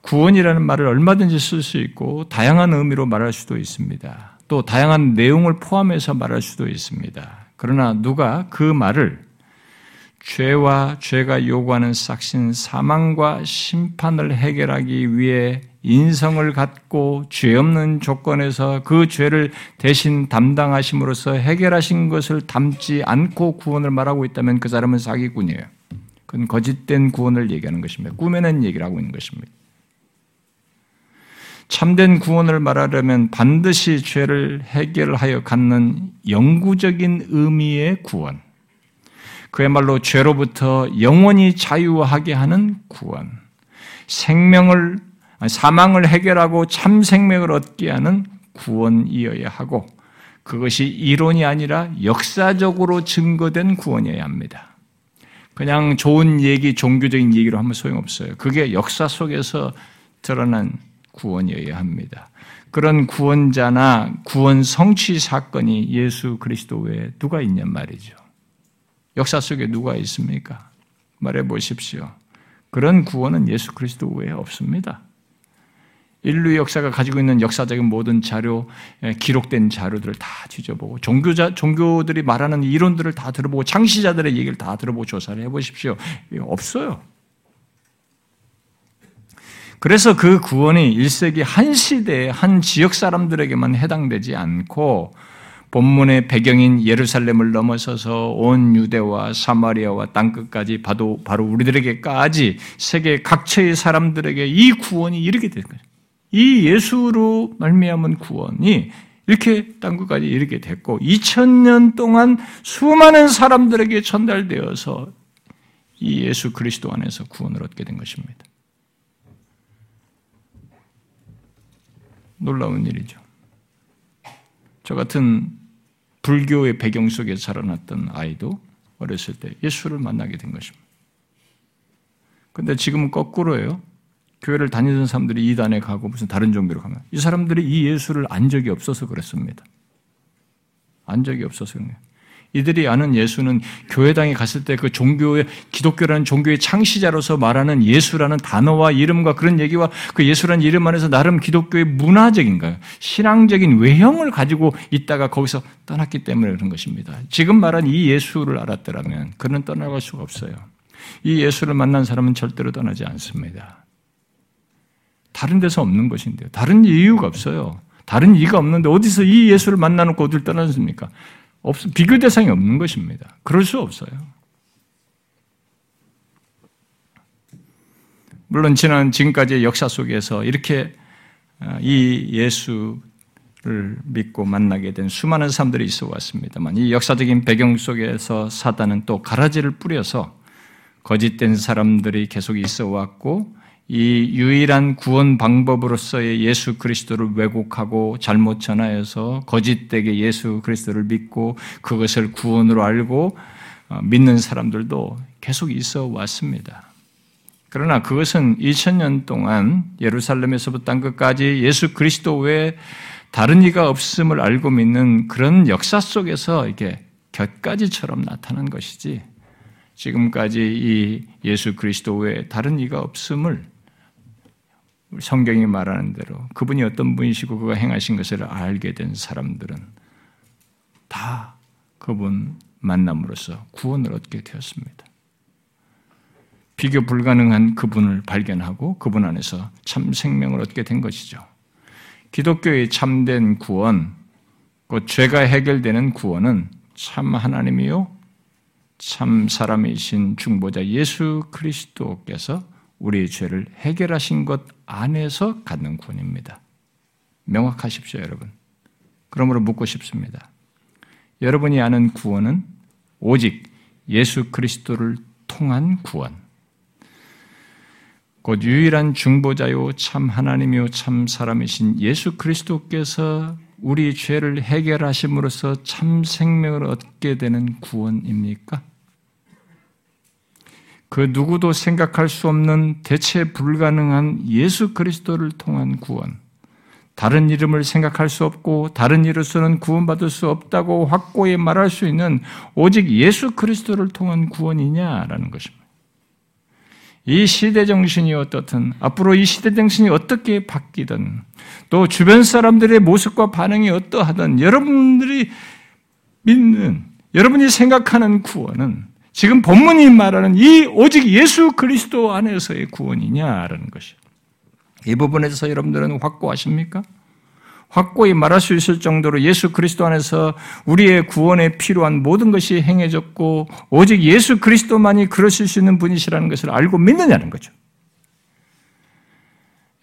구원이라는 말을 얼마든지 쓸 수 있고 다양한 의미로 말할 수도 있습니다. 또 다양한 내용을 포함해서 말할 수도 있습니다. 그러나 누가 그 말을 죄와 죄가 요구하는 싹신 사망과 심판을 해결하기 위해 인성을 갖고 죄 없는 조건에서 그 죄를 대신 담당하심으로써 해결하신 것을 담지 않고 구원을 말하고 있다면 그 사람은 사기꾼이에요. 그건 거짓된 구원을 얘기하는 것입니다. 꾸며낸 얘기를 하고 있는 것입니다. 참된 구원을 말하려면 반드시 죄를 해결하여 갖는 영구적인 의미의 구원. 그야말로 죄로부터 영원히 자유하게 하는 구원. 생명을, 사망을 해결하고 참 생명을 얻게 하는 구원이어야 하고, 그것이 이론이 아니라 역사적으로 증거된 구원이어야 합니다. 그냥 좋은 얘기, 종교적인 얘기로 하면 소용없어요. 그게 역사 속에서 드러난 구원이어야 합니다. 그런 구원자나 구원 성취 사건이 예수 그리스도 외에 누가 있냔 말이죠. 역사 속에 누가 있습니까? 말해 보십시오. 그런 구원은 예수 그리스도 외에 없습니다. 인류 역사가 가지고 있는 역사적인 모든 자료, 예, 기록된 자료들을 다 뒤져보고, 종교자, 종교들이 말하는 이론들을 다 들어보고, 창시자들의 얘기를 다 들어보고 조사를 해보십시오. 없어요. 그래서 그 구원이 1세기 한 시대의 한 지역 사람들에게만 해당되지 않고 본문의 배경인 예루살렘을 넘어서서 온 유대와 사마리아와 땅끝까지 바로, 바로 우리들에게까지 세계 각처의 사람들에게 이 구원이 이렇게 된 거예요. 이 예수로 말미암은 구원이 이렇게 땅끝까지 이렇게 됐고 2000년 동안 수많은 사람들에게 전달되어서 이 예수 그리스도 안에서 구원을 얻게 된 것입니다. 놀라운 일이죠. 저 같은 불교의 배경 속에 자라났던 아이도 어렸을 때 예수를 만나게 된 것입니다. 근데 지금은 거꾸로예요. 교회를 다니던 사람들이 이단에 가고 무슨 다른 종교로 가면 이 사람들이 이 예수를 안 적이 없어서 그랬습니다. 안 적이 없어서 거예요. 이들이 아는 예수는 교회당에 갔을 때 그 종교의 기독교라는 종교의 창시자로서 말하는 예수라는 단어와 이름과 그런 얘기와 그 예수라는 이름 안에서 나름 기독교의 문화적인가요? 신앙적인 외형을 가지고 있다가 거기서 떠났기 때문에 그런 것입니다. 지금 말한 이 예수를 알았더라면 그는 떠나갈 수가 없어요. 이 예수를 만난 사람은 절대로 떠나지 않습니다. 다른 데서 없는 것인데요. 다른 이유가 없어요. 다른 이유가 없는데 어디서 이 예수를 만나놓고 어딜 떠났습니까? 없, 비교 대상이 없는 것입니다. 그럴 수 없어요. 물론 지난 지금까지의 역사 속에서 이렇게 아, 이 예수를 믿고 만나게 된 수많은 사람들이 있어 왔습니다만 이 역사적인 배경 속에서 사단은 또 가라지를 뿌려서 거짓된 사람들이 계속 있어 왔고 이 유일한 구원 방법으로서의 예수 그리스도를 왜곡하고 잘못 전하여서 거짓되게 예수 그리스도를 믿고 그것을 구원으로 알고 어, 믿는 사람들도 계속 있어 왔습니다. 그러나 그것은 2000년 동안 예루살렘에서부터 땅 끝까지 예수 그리스도 외에 다른 이가 없음을 알고 믿는 그런 역사 속에서 이게 곁가지처럼 나타난 것이지 지금까지 이 예수 그리스도 외에 다른 이가 없음을 성경이 말하는 대로 그분이 어떤 분이시고 그가 행하신 것을 알게 된 사람들은 다 그분 만남으로써 구원을 얻게 되었습니다. 비교 불가능한 그분을 발견하고 그분 안에서 참 생명을 얻게 된 것이죠. 기독교의 참된 구원, 곧 죄가 해결되는 구원은 참 하나님이요, 참 사람이신 중보자 예수 그리스도께서 우리의 죄를 해결하신 것 안에서 갖는 구원입니다. 명확하십시오, 여러분. 그러므로 묻고 싶습니다. 여러분이 아는 구원은 오직 예수 그리스도를 통한 구원. 곧 유일한 중보자요 참 하나님이요 참 사람이신 예수 그리스도께서 우리 죄를 해결하심으로써 참 생명을 얻게 되는 구원입니까? 그 누구도 생각할 수 없는 대체 불가능한 예수 그리스도를 통한 구원, 다른 이름을 생각할 수 없고 다른 이로서는 구원받을 수 없다고 확고히 말할 수 있는 오직 예수 그리스도를 통한 구원이냐라는 것입니다. 이 시대 정신이 어떻든 앞으로 이 시대 정신이 어떻게 바뀌든 또 주변 사람들의 모습과 반응이 어떠하든 여러분들이 믿는 여러분이 생각하는 구원은 지금 본문이 말하는 이 오직 예수 그리스도 안에서의 구원이냐라는 것이요. 이 부분에 서 여러분들은 확고하십니까? 확고히 말할 수 있을 정도로 예수 그리스도 안에서 우리의 구원에 필요한 모든 것이 행해졌고 오직 예수 그리스도만이 그러실 수 있는 분이시라는 것을 알고 믿느냐는 거죠.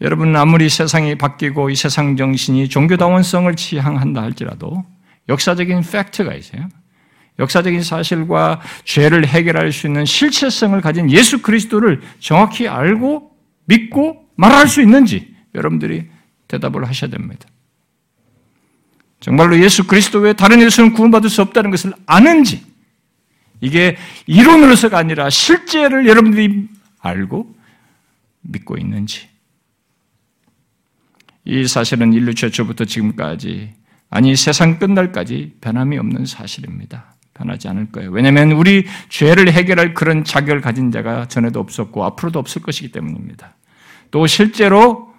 여러분 아무리 세상이 바뀌고 이 세상 정신이 종교다원성을 지향한다 할지라도 역사적인 팩트가 있어요. 역사적인 사실과 죄를 해결할 수 있는 실체성을 가진 예수 그리스도를 정확히 알고 믿고 말할 수 있는지 여러분들이 대답을 하셔야 됩니다. 정말로 예수 그리스도 외에 다른 예수는 구원받을 수 없다는 것을 아는지, 이게 이론으로서가 아니라 실제를 여러분들이 알고 믿고 있는지. 이 사실은 인류 최초부터 지금까지, 아니 세상 끝날까지 변함이 없는 사실입니다. 변하지 않을 거예요. 왜냐하면 우리 죄를 해결할 그런 자격을 가진 자가 전에도 없었고 앞으로도 없을 것이기 때문입니다. 또 실제로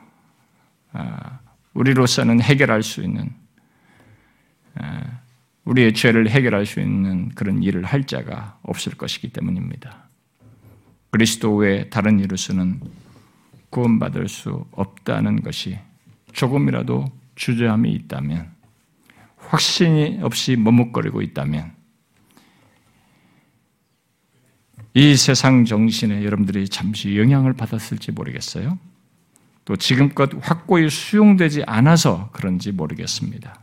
아, 우리로서는 해결할 수 있는 우리의 죄를 해결할 수 있는 그런 일을 할 자가 없을 것이기 때문입니다. 그리스도 외에 다른 이로서는 구원받을 수 없다는 것이 조금이라도 주저함이 있다면, 확신이 없이 머뭇거리고 있다면, 이 세상 정신에 여러분들이 잠시 영향을 받았을지 모르겠어요. 또 지금껏 확고히 수용되지 않아서 그런지 모르겠습니다.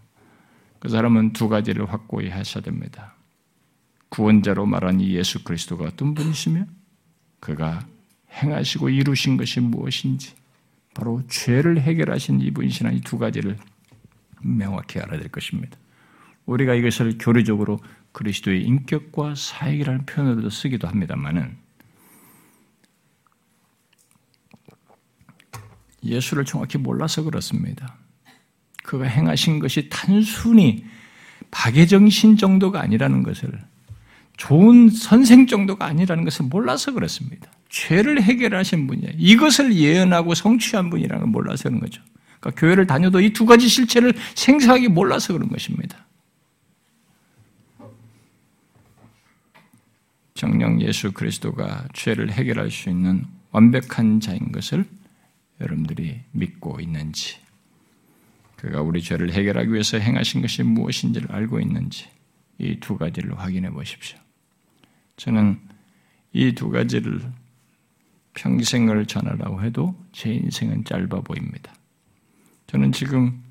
그 사람은 두 가지를 확고히 하셔야 됩니다. 구원자로 말한 이 예수 그리스도가 어떤 분이시며 그가 행하시고 이루신 것이 무엇인지 바로 죄를 해결하신 이분이시나 이 두 가지를 명확히 알아야 될 것입니다. 우리가 이것을 교리적으로 그리스도의 인격과 사역이라는 표현으로도 쓰기도 합니다만은 예수를 정확히 몰라서 그렇습니다. 그가 행하신 것이 단순히 박애정신 정도가 아니라는 것을 좋은 선생 정도가 아니라는 것을 몰라서 그렇습니다. 죄를 해결하신 분이에요. 이것을 예언하고 성취한 분이라는 걸 몰라서 그런 거죠. 그러니까 교회를 다녀도 이 두 가지 실체를 생생하게 몰라서 그런 것입니다. 정령 예수 그리스도가 죄를 해결할 수 있는 완벽한 자인 것을 여러분들이 믿고 있는지 그가 우리 죄를 해결하기 위해서 행하신 것이 무엇인지를 알고 있는지 이 두 가지를 확인해 보십시오. 저는 이 두 가지를 평생을 전하라고 해도 제 인생은 짧아 보입니다. 저는 지금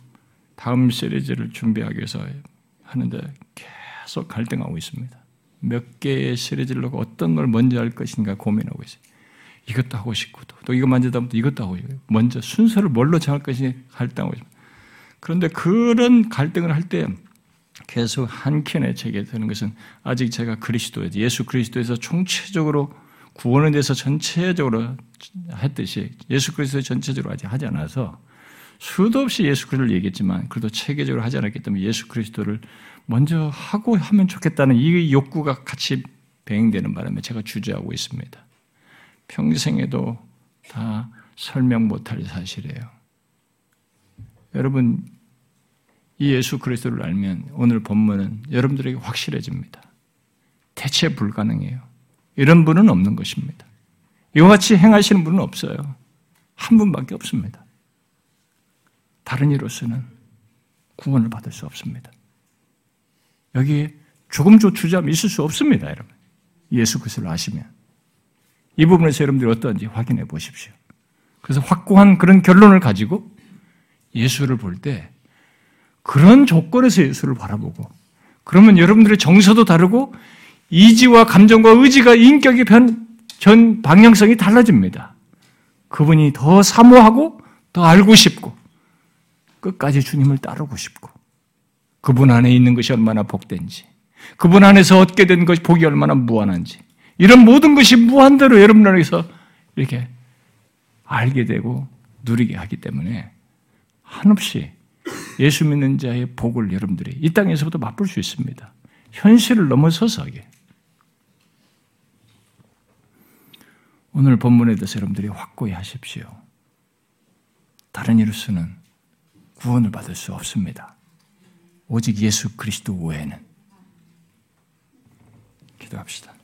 다음 시리즈를 준비하기 위해서 하는데 계속 갈등하고 있습니다. 몇 개의 시리즈를 놓고 어떤 걸 먼저 할 것인가 고민하고 있어요. 이것도 하고 싶고 또 이거 만지다 보면 이것도 하고 싶고 먼저 순서를 뭘로 정할 것인지 갈등하고 있습니다. 그런데 그런 갈등을 할 때 계속 한 켠에 제게 되는 것은 아직 제가 그리스도에 예수 그리스도에서 총체적으로 구원에 대해서 전체적으로 했듯이 예수 그리스도 전체적으로 아직 하지 않아서 수도 없이 예수 그리스도를 얘기했지만 그래도 체계적으로 하지 않았기 때문에 예수 그리스도를 먼저 하고 하면 좋겠다는 이 욕구가 같이 배행되는 바람에 제가 주저하고 있습니다. 평생에도 다 설명 못할 사실이에요. 여러분 이 예수 그리스도를 알면 오늘 본문은 여러분들에게 확실해집니다. 대체 불가능해요. 이런 분은 없는 것입니다. 이와 같이 행하시는 분은 없어요. 한 분밖에 없습니다. 다른 이로서는 구원을 받을 수 없습니다. 여기에 조금도 주저함 있을 수 없습니다, 여러분. 예수 그리스도를 아시면. 이 부분에서 여러분들이 어떤지 확인해 보십시오. 그래서 확고한 그런 결론을 가지고 예수를 볼 때 그런 조건에서 예수를 바라보고 그러면 여러분들의 정서도 다르고 이지와 감정과 의지가 인격의 변, 전 방향성이 달라집니다. 그분이 더 사모하고 더 알고 싶고 끝까지 주님을 따르고 싶고 그분 안에 있는 것이 얼마나 복된지 그분 안에서 얻게 된 것이 복이 얼마나 무한한지 이런 모든 것이 무한대로 여러분 안에서 이렇게 알게 되고 누리게 하기 때문에 한없이 예수 믿는 자의 복을 여러분들이 이 땅에서부터 맛볼 수 있습니다. 현실을 넘어서서 게 오늘 본문에 대해서 여러분들이 확고히 하십시오. 다른 이로서는 구원을 받을 수 없습니다. 오직 예수 그리스도 외에는. 기도합시다.